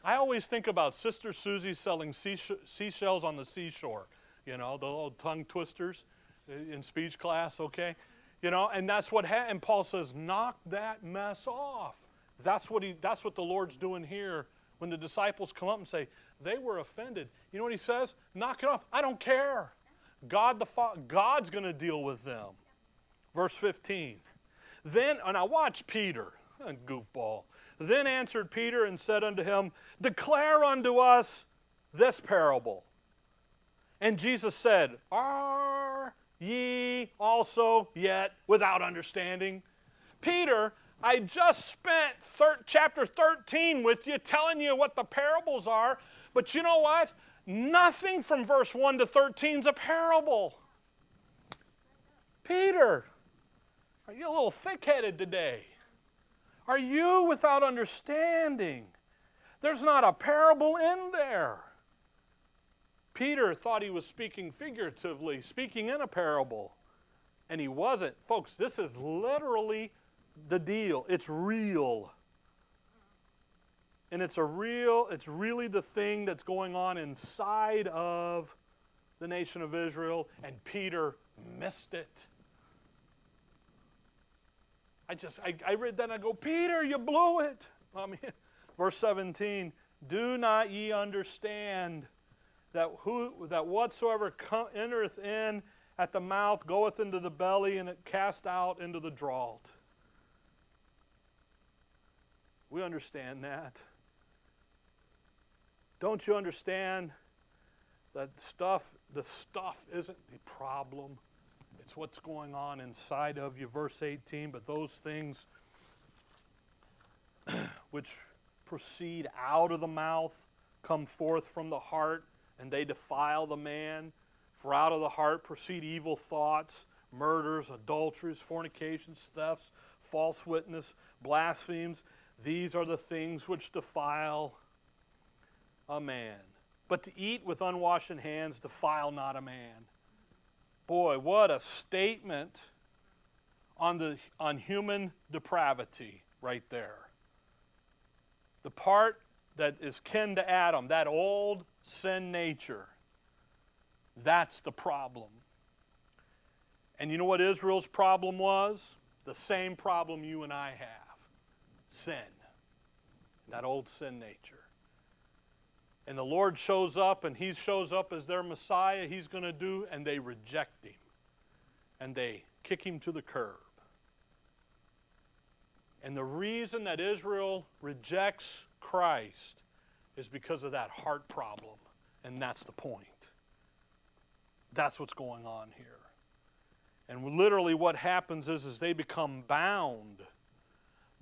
I always think about Sister Susie selling seashells on the seashore, you know, the little tongue twisters in speech class, okay? You know, and that's what ha- and Paul says, knock that mess off. That's what he that's what the Lord's doing here when the disciples come up and say, they were offended. You know what he says? Knock it off. I don't care. God the God's going to deal with them. Verse 15. Then and I watch Peter, goofball. Then answered Peter and said unto him, Declare unto us this parable. And Jesus said, Are ye also yet without understanding? Peter, I just spent thir- chapter 13 with you telling you what the parables are, but you know what? Nothing from verse 1 to 13 is a parable. Peter, are you a little thick headed today? Are you without understanding? There's not a parable in there. Peter thought he was speaking figuratively, speaking in a parable, and he wasn't. Folks, this is literally the deal. It's real. And it's a real, it's really the thing that's going on inside of the nation of Israel, and Peter missed it. I just, I, I read that and I go, Peter, you blew it. I mean, verse 17, do not ye understand that, who, that whatsoever entereth in at the mouth goeth into the belly, and it cast out into the draught. We understand that. Don't you understand that stuff, the stuff isn't the problem? It's what's going on inside of you. Verse 18, but those things which proceed out of the mouth come forth from the heart, and they defile the man. For out of the heart proceed evil thoughts, murders, adulteries, fornications, thefts, false witness, blasphemies. These are the things which defile a man. But to eat with unwashed hands defile not a man. Boy, what a statement on, the, on human depravity right there. The part that is kin to Adam, that old sin nature, that's the problem. And you know what Israel's problem was? The same problem you and I have sin, that old sin nature. And the Lord shows up, and He shows up as their Messiah. He's going to do, and they reject Him. And they kick Him to the curb. And the reason that Israel rejects Christ is because of that heart problem. And that's the point. That's what's going on here. And literally what happens is, is they become bound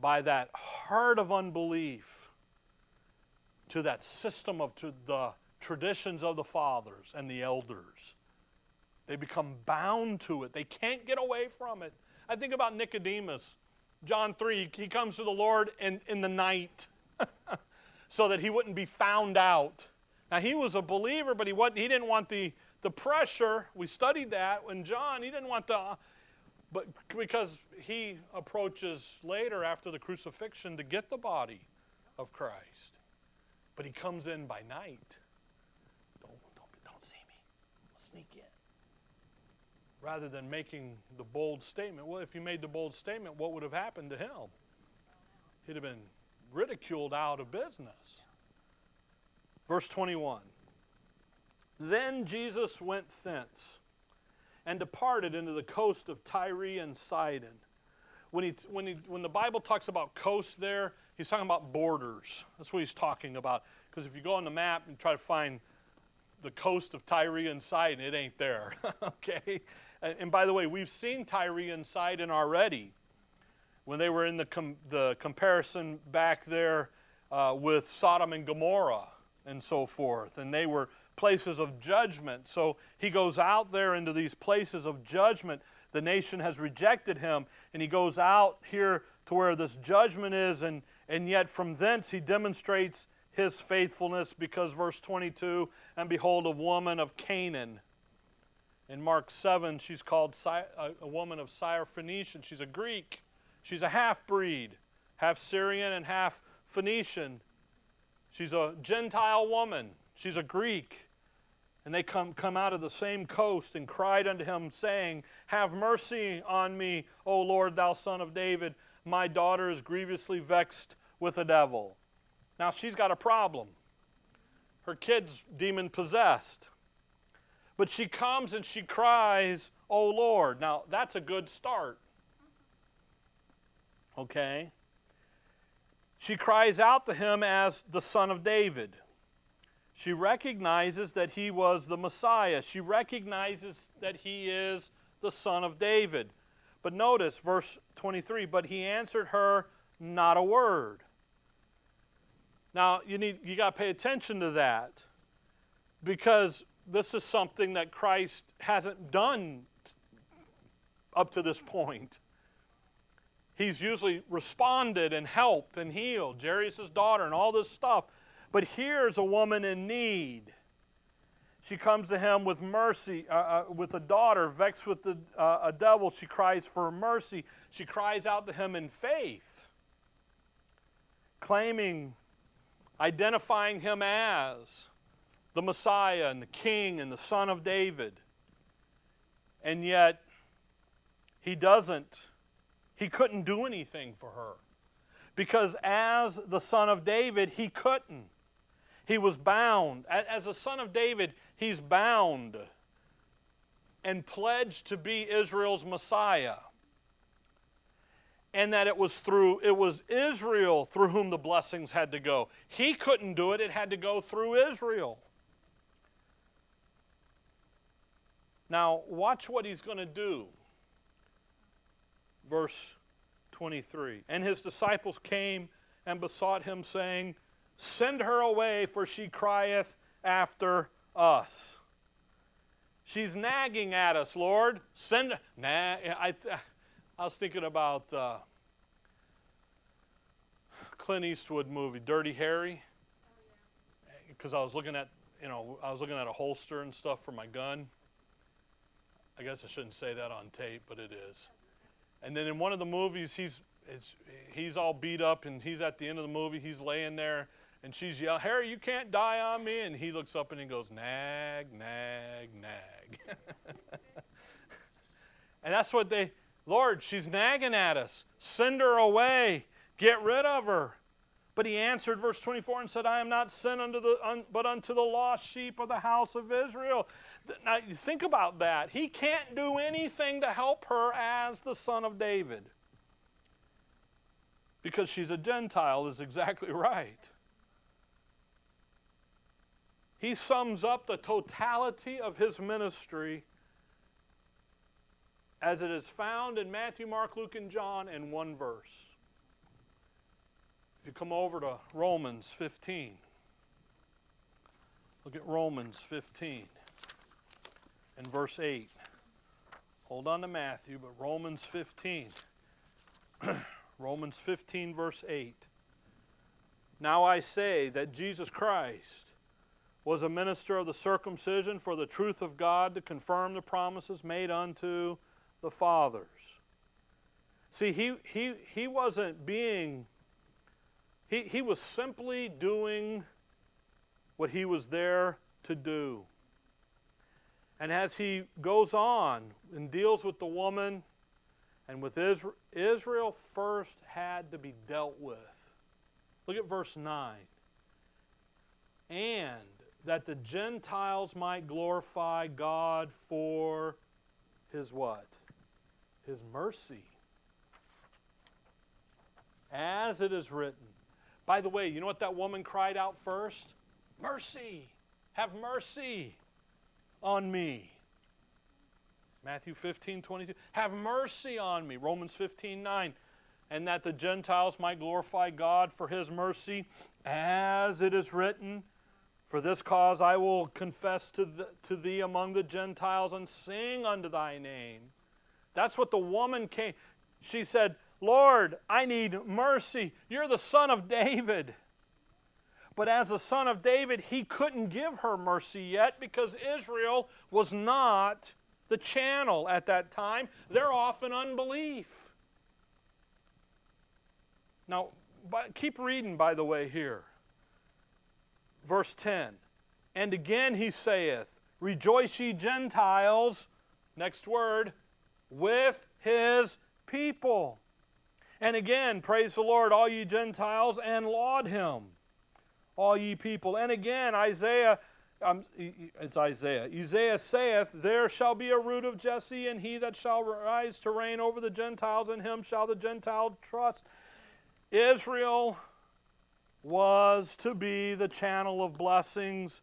by that heart of unbelief to that system of to the traditions of the fathers and the elders. They become bound to it. They can't get away from it. I think about Nicodemus. John 3, he comes to the Lord in, in the night so that he wouldn't be found out. Now, he was a believer, but he, wasn't, he didn't want the, the pressure. We studied that when John, he didn't want the, but because he approaches later after the crucifixion to get the body of Christ. But he comes in by night. Don't, don't, don't see me. I'll sneak in. Rather than making the bold statement. Well, if you made the bold statement, what would have happened to him? He'd have been ridiculed out of business. Verse 21 Then Jesus went thence and departed into the coast of Tyre and Sidon. When, he, when, he, when the Bible talks about coast there, he's talking about borders. That's what he's talking about. Because if you go on the map and try to find the coast of Tyre and Sidon, it ain't there. okay? And, and, by the way, we've seen Tyre and Sidon already when they were in the, com- the comparison back there uh, with Sodom and Gomorrah and so forth. And they were places of judgment. So he goes out there into these places of judgment. The nation has rejected him, and he goes out here to where this judgment is, and, and yet from thence he demonstrates his faithfulness because, verse 22, and behold, a woman of Canaan. In Mark 7, she's called a woman of Syrophoenician. She's a Greek. She's a half breed, half Syrian and half Phoenician. She's a Gentile woman. She's a Greek. And they come, come out of the same coast and cried unto him, saying, Have mercy on me, O Lord, thou son of David. My daughter is grievously vexed with a devil. Now she's got a problem. Her kid's demon possessed. But she comes and she cries, O Lord. Now that's a good start okay? She cries out to him as the son of David. She recognizes that he was the Messiah. She recognizes that he is the son of David. But notice verse 23, but he answered her not a word. Now, you need you got to pay attention to that because this is something that Christ hasn't done up to this point he's usually responded and helped and healed Jairus' daughter and all this stuff. But here's a woman in need. She comes to him with mercy, uh, uh, with a daughter vexed with the, uh, a devil. She cries for mercy. She cries out to him in faith, claiming, identifying him as the Messiah and the King and the Son of David. And yet, he doesn't he couldn't do anything for her. Because as the son of David, he couldn't. He was bound. As the son of David, he's bound and pledged to be Israel's Messiah. And that it was through it was Israel through whom the blessings had to go. He couldn't do it, it had to go through Israel. Now, watch what he's going to do verse 23. And his disciples came and besought him, saying, Send her away, for she crieth after us. She's nagging at us, Lord. Send. Nah, I, I was thinking about uh, Clint Eastwood movie, Dirty Harry, because I was looking at, you know, I was looking at a holster and stuff for my gun. I guess I shouldn't say that on tape, but it is. And then in one of the movies, he's he's all beat up, and he's at the end of the movie. He's laying there, and she's yelling, Harry, you can't die on me. And he looks up and he goes, nag, nag, nag. and that's what they, Lord, she's nagging at us. Send her away. Get rid of her. But he answered, verse 24, and said, I am not sent unto the, un, but unto the lost sheep of the house of Israel. Now, you think about that. He can't do anything to help her as the son of David. Because she's a Gentile, is exactly right. He sums up the totality of his ministry as it is found in Matthew, Mark, Luke, and John in one verse. If you come over to Romans 15, look at Romans 15 and verse 8. Hold on to Matthew, but Romans 15. Romans 15, verse 8. Now I say that Jesus Christ was a minister of the circumcision for the truth of God to confirm the promises made unto the fathers. See, he, he, he wasn't being, he, he was simply doing what he was there to do. And as he goes on and deals with the woman and with Israel, Israel first had to be dealt with. Look at verse 9. And that the Gentiles might glorify God for his what? His mercy. As it is written. By the way, you know what that woman cried out first? Mercy. Have mercy on me. Matthew 15, 22. Have mercy on me. Romans 15, 9. And that the Gentiles might glorify God for his mercy, as it is written, For this cause I will confess to, the, to thee among the Gentiles and sing unto thy name. That's what the woman came. She said, Lord, I need mercy. You're the son of David. But as a son of David, he couldn't give her mercy yet because Israel was not the channel at that time. They're off in unbelief. Now, keep reading, by the way, here. Verse 10 And again he saith, Rejoice ye Gentiles, next word, with his people. And again, praise the Lord, all ye Gentiles, and laud him all ye people. And again, Isaiah, um, it's Isaiah. Isaiah saith, There shall be a root of Jesse, and he that shall rise to reign over the Gentiles, in him shall the Gentile trust. Israel was to be the channel of blessings.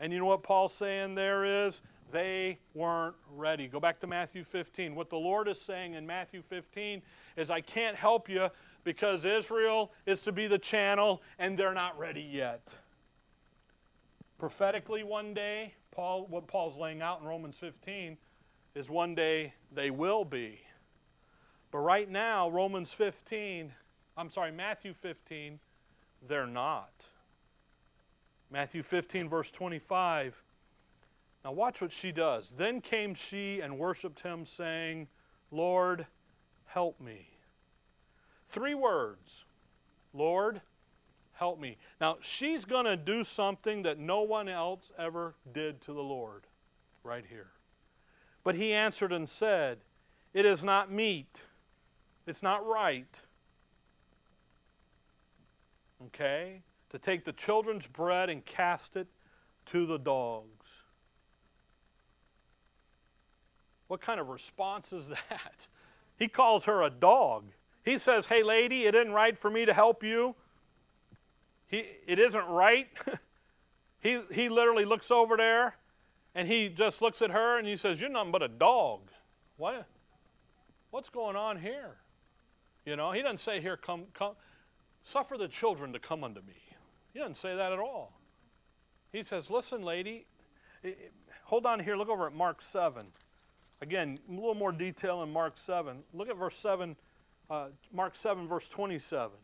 And you know what Paul's saying there is? They weren't ready. Go back to Matthew 15. What the Lord is saying in Matthew 15 is, I can't help you because Israel is to be the channel and they're not ready yet. Prophetically, one day, Paul, what Paul's laying out in Romans 15 is one day they will be. But right now, Romans 15, I'm sorry, Matthew 15, they're not. Matthew 15, verse 25. Now, watch what she does. Then came she and worshiped him, saying, Lord, help me. Three words Lord, help me. Now, she's going to do something that no one else ever did to the Lord right here. But he answered and said, It is not meet, it's not right. Okay? To take the children's bread and cast it to the dogs. What kind of response is that? He calls her a dog. He says, Hey, lady, it isn't right for me to help you. He, it isn't right. he, he literally looks over there and he just looks at her and he says, You're nothing but a dog. What, what's going on here? You know, he doesn't say, Here, come, come, suffer the children to come unto me. He doesn't say that at all. He says, Listen, lady, hold on here. Look over at Mark 7. Again, a little more detail in Mark 7. Look at verse 7, uh, Mark 7, verse 27.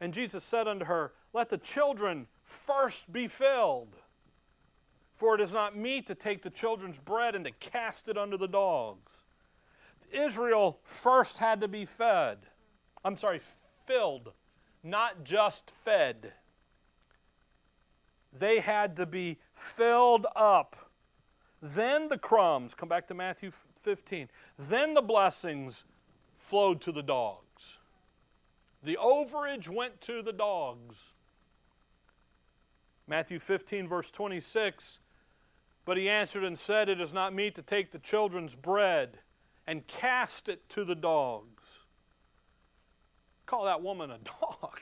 And Jesus said unto her, Let the children first be filled. For it is not meet to take the children's bread and to cast it unto the dogs. Israel first had to be fed. I'm sorry, filled, not just fed. They had to be filled up. Then the crumbs, come back to Matthew 15, then the blessings flowed to the dogs. The overage went to the dogs. Matthew 15, verse 26 But he answered and said, It is not meet to take the children's bread and cast it to the dogs. Call that woman a dog.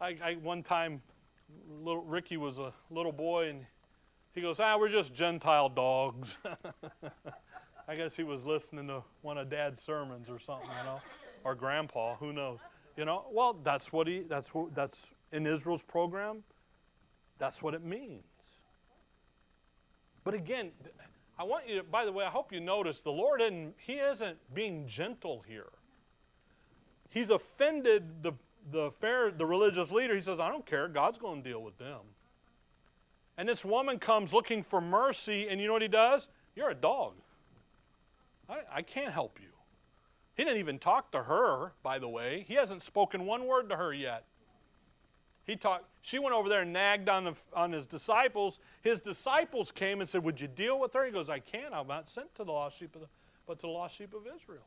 I, I, one time, little Ricky was a little boy, and he goes, "Ah, we're just Gentile dogs." I guess he was listening to one of Dad's sermons or something, you know, or Grandpa, who knows, you know. Well, that's what he. That's what. That's in Israel's program. That's what it means. But again, I want you to, by the way, I hope you notice the Lord isn't, He isn't being gentle here. He's offended the, the, fair, the religious leader. He says, I don't care. God's going to deal with them. And this woman comes looking for mercy, and you know what he does? You're a dog. I, I can't help you. He didn't even talk to her, by the way. He hasn't spoken one word to her yet. He talked, she went over there and nagged on, the, on his disciples. His disciples came and said, Would you deal with her? He goes, I can't. I'm not sent to the lost sheep of the, but to the lost sheep of Israel.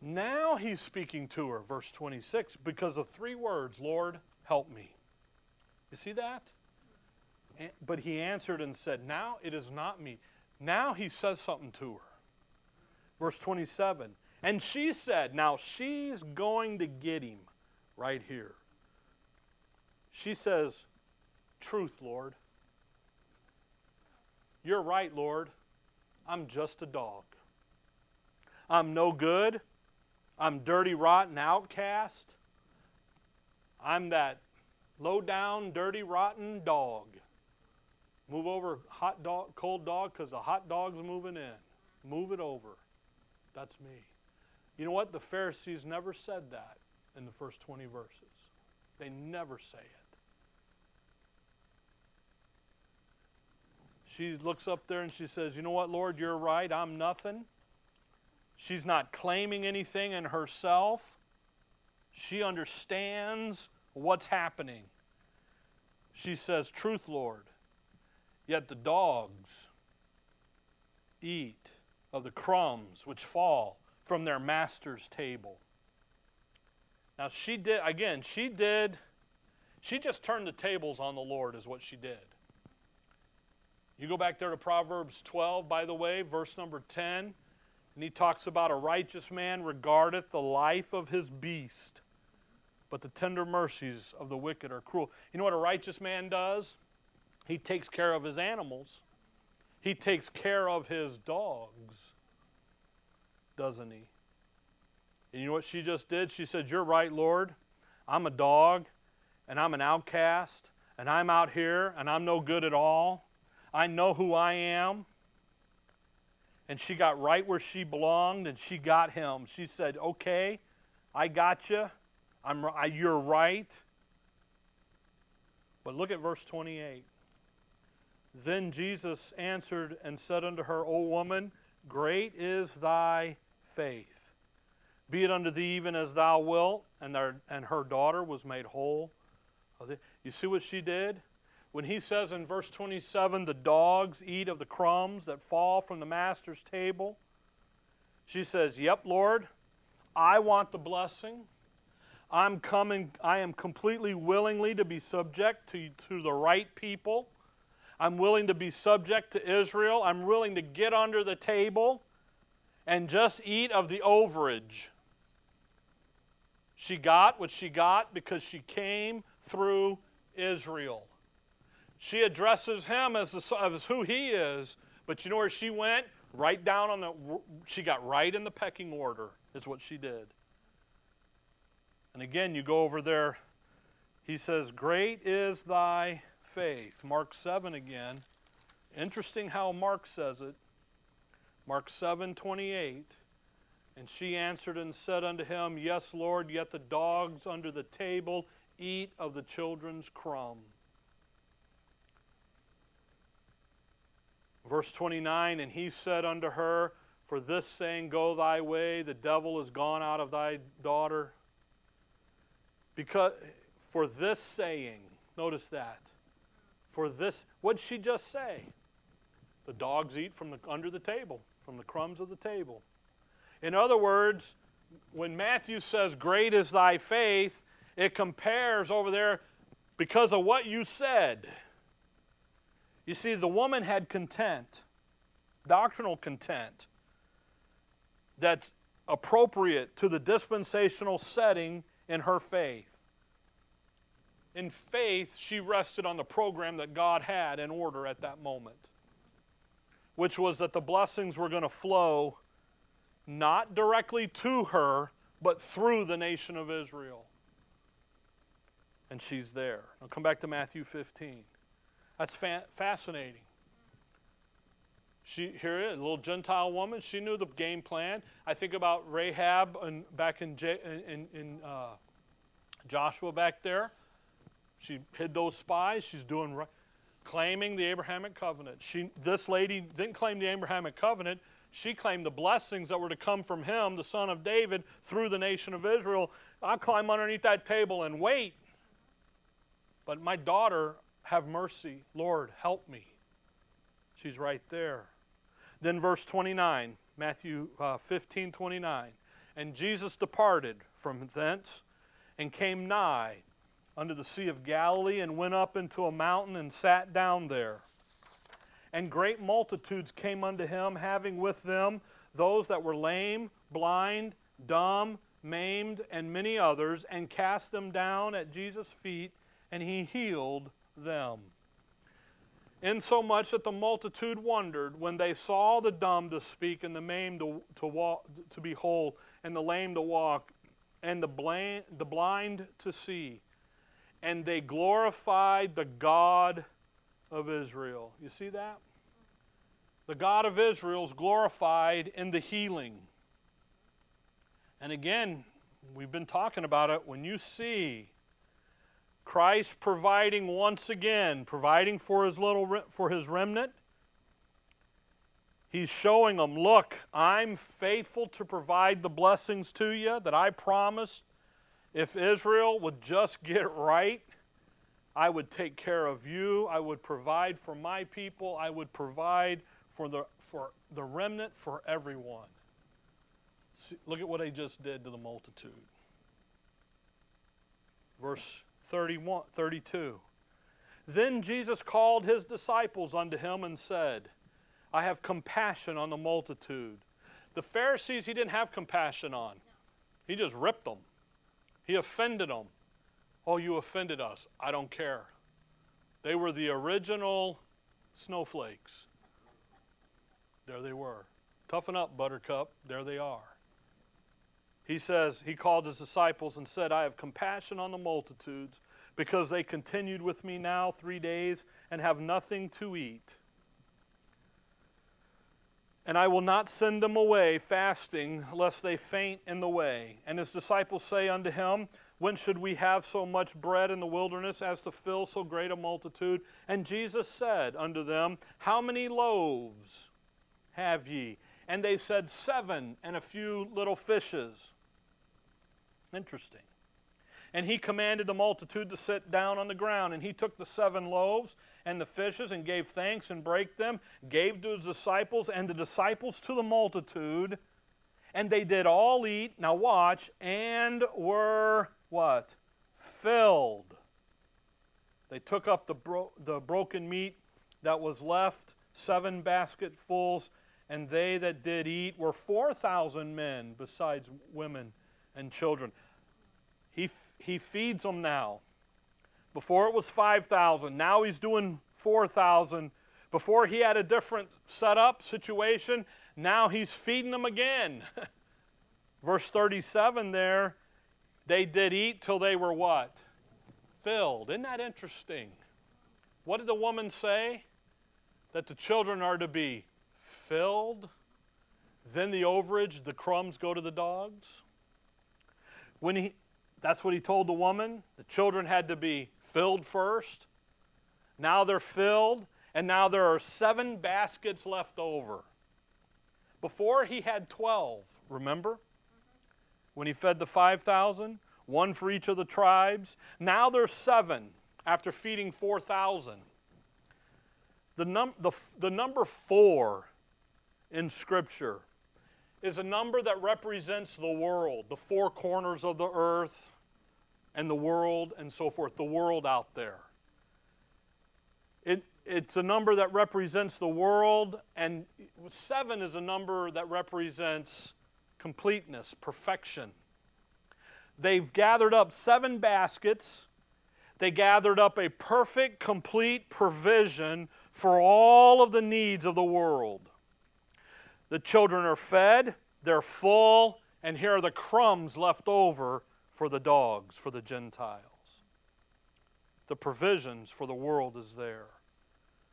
Now he's speaking to her, verse 26, because of three words Lord, help me. You see that? But he answered and said, Now it is not me. Now he says something to her. Verse 27 And she said, Now she's going to get him right here. She says, Truth, Lord. You're right, Lord. I'm just a dog. I'm no good. I'm dirty, rotten outcast. I'm that low down, dirty, rotten dog. Move over, hot dog, cold dog, because the hot dog's moving in. Move it over. That's me. You know what? The Pharisees never said that in the first 20 verses. They never say it. She looks up there and she says, You know what, Lord, you're right. I'm nothing. She's not claiming anything in herself. She understands what's happening. She says, Truth, Lord. Yet the dogs eat of the crumbs which fall from their master's table. Now, she did, again, she did, she just turned the tables on the Lord, is what she did. You go back there to Proverbs 12, by the way, verse number 10. And he talks about a righteous man regardeth the life of his beast, but the tender mercies of the wicked are cruel. You know what a righteous man does? He takes care of his animals, he takes care of his dogs, doesn't he? And you know what she just did? She said, You're right, Lord. I'm a dog, and I'm an outcast, and I'm out here, and I'm no good at all. I know who I am and she got right where she belonged and she got him. She said, Okay, I got you. I'm, I, you're right. But look at verse 28. Then Jesus answered and said unto her, O woman, great is thy faith. Be it unto thee even as thou wilt. And, and her daughter was made whole. You see what she did? When he says in verse 27, the dogs eat of the crumbs that fall from the master's table, she says, Yep, Lord, I want the blessing. I'm coming, I am completely willingly to be subject to, to the right people. I'm willing to be subject to Israel. I'm willing to get under the table and just eat of the overage. She got what she got because she came through Israel. She addresses him as, the, as who he is, but you know where she went? Right down on the, she got right in the pecking order, is what she did. And again, you go over there, he says, Great is thy faith. Mark 7 again. Interesting how Mark says it. Mark 7 28. And she answered and said unto him, Yes, Lord, yet the dogs under the table eat of the children's crumb. Verse 29 And he said unto her, For this saying, Go thy way, the devil is gone out of thy daughter. Because for this saying, notice that. For this, what did she just say? The dogs eat from the, under the table, from the crumbs of the table. In other words, when Matthew says, Great is thy faith, it compares over there because of what you said. You see, the woman had content, doctrinal content, that's appropriate to the dispensational setting in her faith. In faith, she rested on the program that God had in order at that moment, which was that the blessings were going to flow not directly to her, but through the nation of Israel. And she's there. I'll come back to Matthew 15. That's fa- fascinating. She here a little Gentile woman. She knew the game plan. I think about Rahab and back in, J, in, in uh, Joshua back there. She hid those spies. She's doing right, claiming the Abrahamic covenant. She, this lady didn't claim the Abrahamic covenant. She claimed the blessings that were to come from him, the son of David, through the nation of Israel. I'll climb underneath that table and wait. But my daughter, have mercy. Lord, help me. She's right there. Then verse 29, Matthew uh, 15, 29. And Jesus departed from thence and came nigh unto the Sea of Galilee and went up into a mountain and sat down there. And great multitudes came unto him, having with them those that were lame, blind, dumb, maimed, and many others, and cast them down at Jesus' feet, and he healed them. Insomuch that the multitude wondered when they saw the dumb to speak, and the maimed to, to, walk, to behold, and the lame to walk, and the blind, the blind to see. And they glorified the God of Israel. You see that? The God of Israel is glorified in the healing. And again, we've been talking about it. When you see Christ providing once again, providing for his little for his remnant, He's showing them, look, I'm faithful to provide the blessings to you that I promised. If Israel would just get right, I would take care of you. I would provide for my people. I would provide for the, for the remnant for everyone. See, look at what he just did to the multitude. Verse 31, 32. Then Jesus called his disciples unto him and said, I have compassion on the multitude. The Pharisees, he didn't have compassion on. He just ripped them. He offended them. Oh, you offended us. I don't care. They were the original snowflakes. There they were. Toughen up, Buttercup. There they are. He says, He called His disciples and said, I have compassion on the multitudes because they continued with me now three days and have nothing to eat. And I will not send them away fasting, lest they faint in the way. And his disciples say unto him, when should we have so much bread in the wilderness as to fill so great a multitude? And Jesus said unto them, How many loaves have ye? And they said, Seven and a few little fishes. Interesting. And he commanded the multitude to sit down on the ground. And he took the seven loaves and the fishes and gave thanks and brake them, gave to his disciples, and the disciples to the multitude. And they did all eat, now watch, and were what? Filled. They took up the, bro- the broken meat that was left, seven basketfuls, and they that did eat were 4,000 men, besides women and children. He, he feeds them now. Before it was 5,000. Now he's doing 4,000. Before he had a different setup, situation. Now he's feeding them again. Verse 37 there They did eat till they were what? Filled. Isn't that interesting? What did the woman say? That the children are to be filled. Then the overage, the crumbs go to the dogs. When he, that's what he told the woman. The children had to be filled first. Now they're filled, and now there are seven baskets left over. Before he had 12, remember? When he fed the 5,000, one for each of the tribes. Now there's seven after feeding 4,000. The, num- the, the number four in Scripture is a number that represents the world, the four corners of the earth and the world and so forth, the world out there. It, it's a number that represents the world, and seven is a number that represents completeness, perfection. They've gathered up seven baskets. They gathered up a perfect, complete provision for all of the needs of the world. The children are fed, they're full, and here are the crumbs left over for the dogs, for the Gentiles. The provisions for the world is there.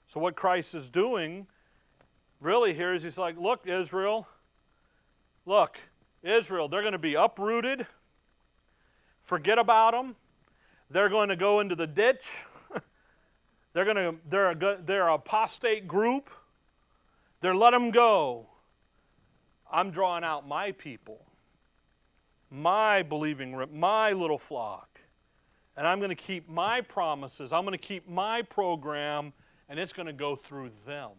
So, what Christ is doing really here is he's like, look, Israel, look, Israel, they're going to be uprooted. Forget about them. They're going to go into the ditch. they're going to they're a they're a apostate group. They're let them go. I'm drawing out my people, my believing, my little flock. And I'm going to keep my promises. I'm going to keep my program, and it's going to go through them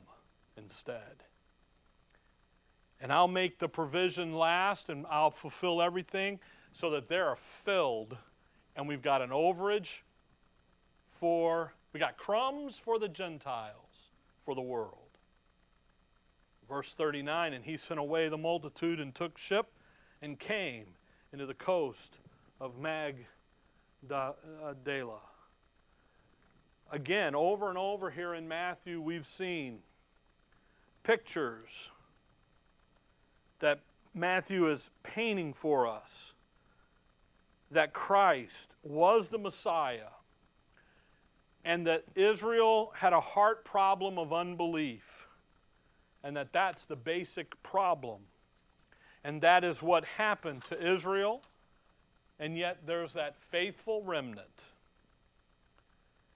instead. And I'll make the provision last, and I'll fulfill everything so that they're filled, and we've got an overage for, we got crumbs for the Gentiles, for the world. Verse 39 And he sent away the multitude and took ship and came into the coast of Magdala. Again, over and over here in Matthew, we've seen pictures that Matthew is painting for us that Christ was the Messiah and that Israel had a heart problem of unbelief and that that's the basic problem. And that is what happened to Israel, and yet there's that faithful remnant.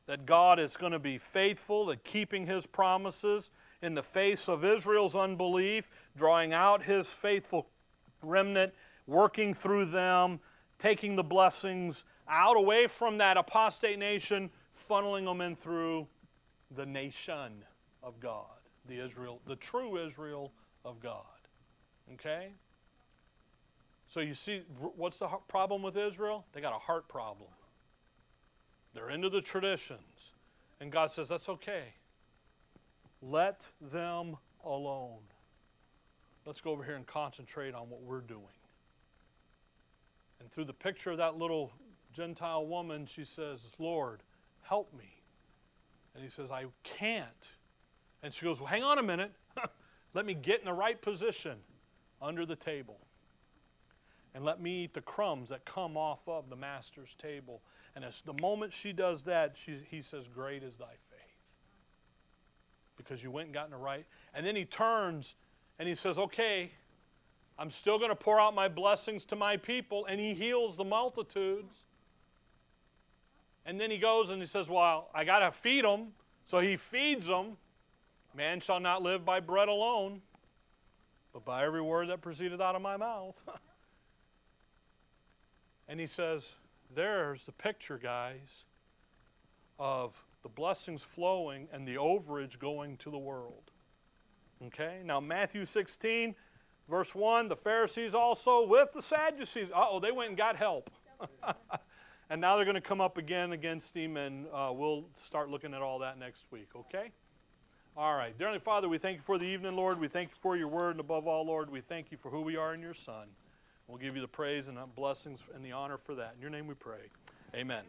That God is going to be faithful at keeping His promises in the face of Israel's unbelief, drawing out His faithful remnant, working through them, taking the blessings out away from that apostate nation, funneling them in through the nation of God the Israel, the true Israel of God. Okay? So you see, what's the problem with Israel? They got a heart problem. They're into the traditions. And God says, that's okay. Let them alone. Let's go over here and concentrate on what we're doing. And through the picture of that little Gentile woman, she says, Lord, help me. And he says, I can't and she goes, Well, hang on a minute. let me get in the right position under the table. And let me eat the crumbs that come off of the master's table. And as the moment she does that, she, he says, Great is thy faith. Because you went and got in the right. And then he turns and he says, Okay, I'm still going to pour out my blessings to my people. And he heals the multitudes. And then he goes and he says, Well, I got to feed them. So he feeds them. Man shall not live by bread alone, but by every word that proceedeth out of my mouth. and he says, There's the picture, guys, of the blessings flowing and the overage going to the world. Okay? Now, Matthew 16, verse 1 the Pharisees also with the Sadducees. Uh oh, they went and got help. and now they're going to come up again against him, and uh, we'll start looking at all that next week, okay? All right. Dearly Father, we thank you for the evening, Lord. We thank you for your word, and above all, Lord, we thank you for who we are in your Son. We'll give you the praise and the blessings and the honor for that. In your name we pray. Amen.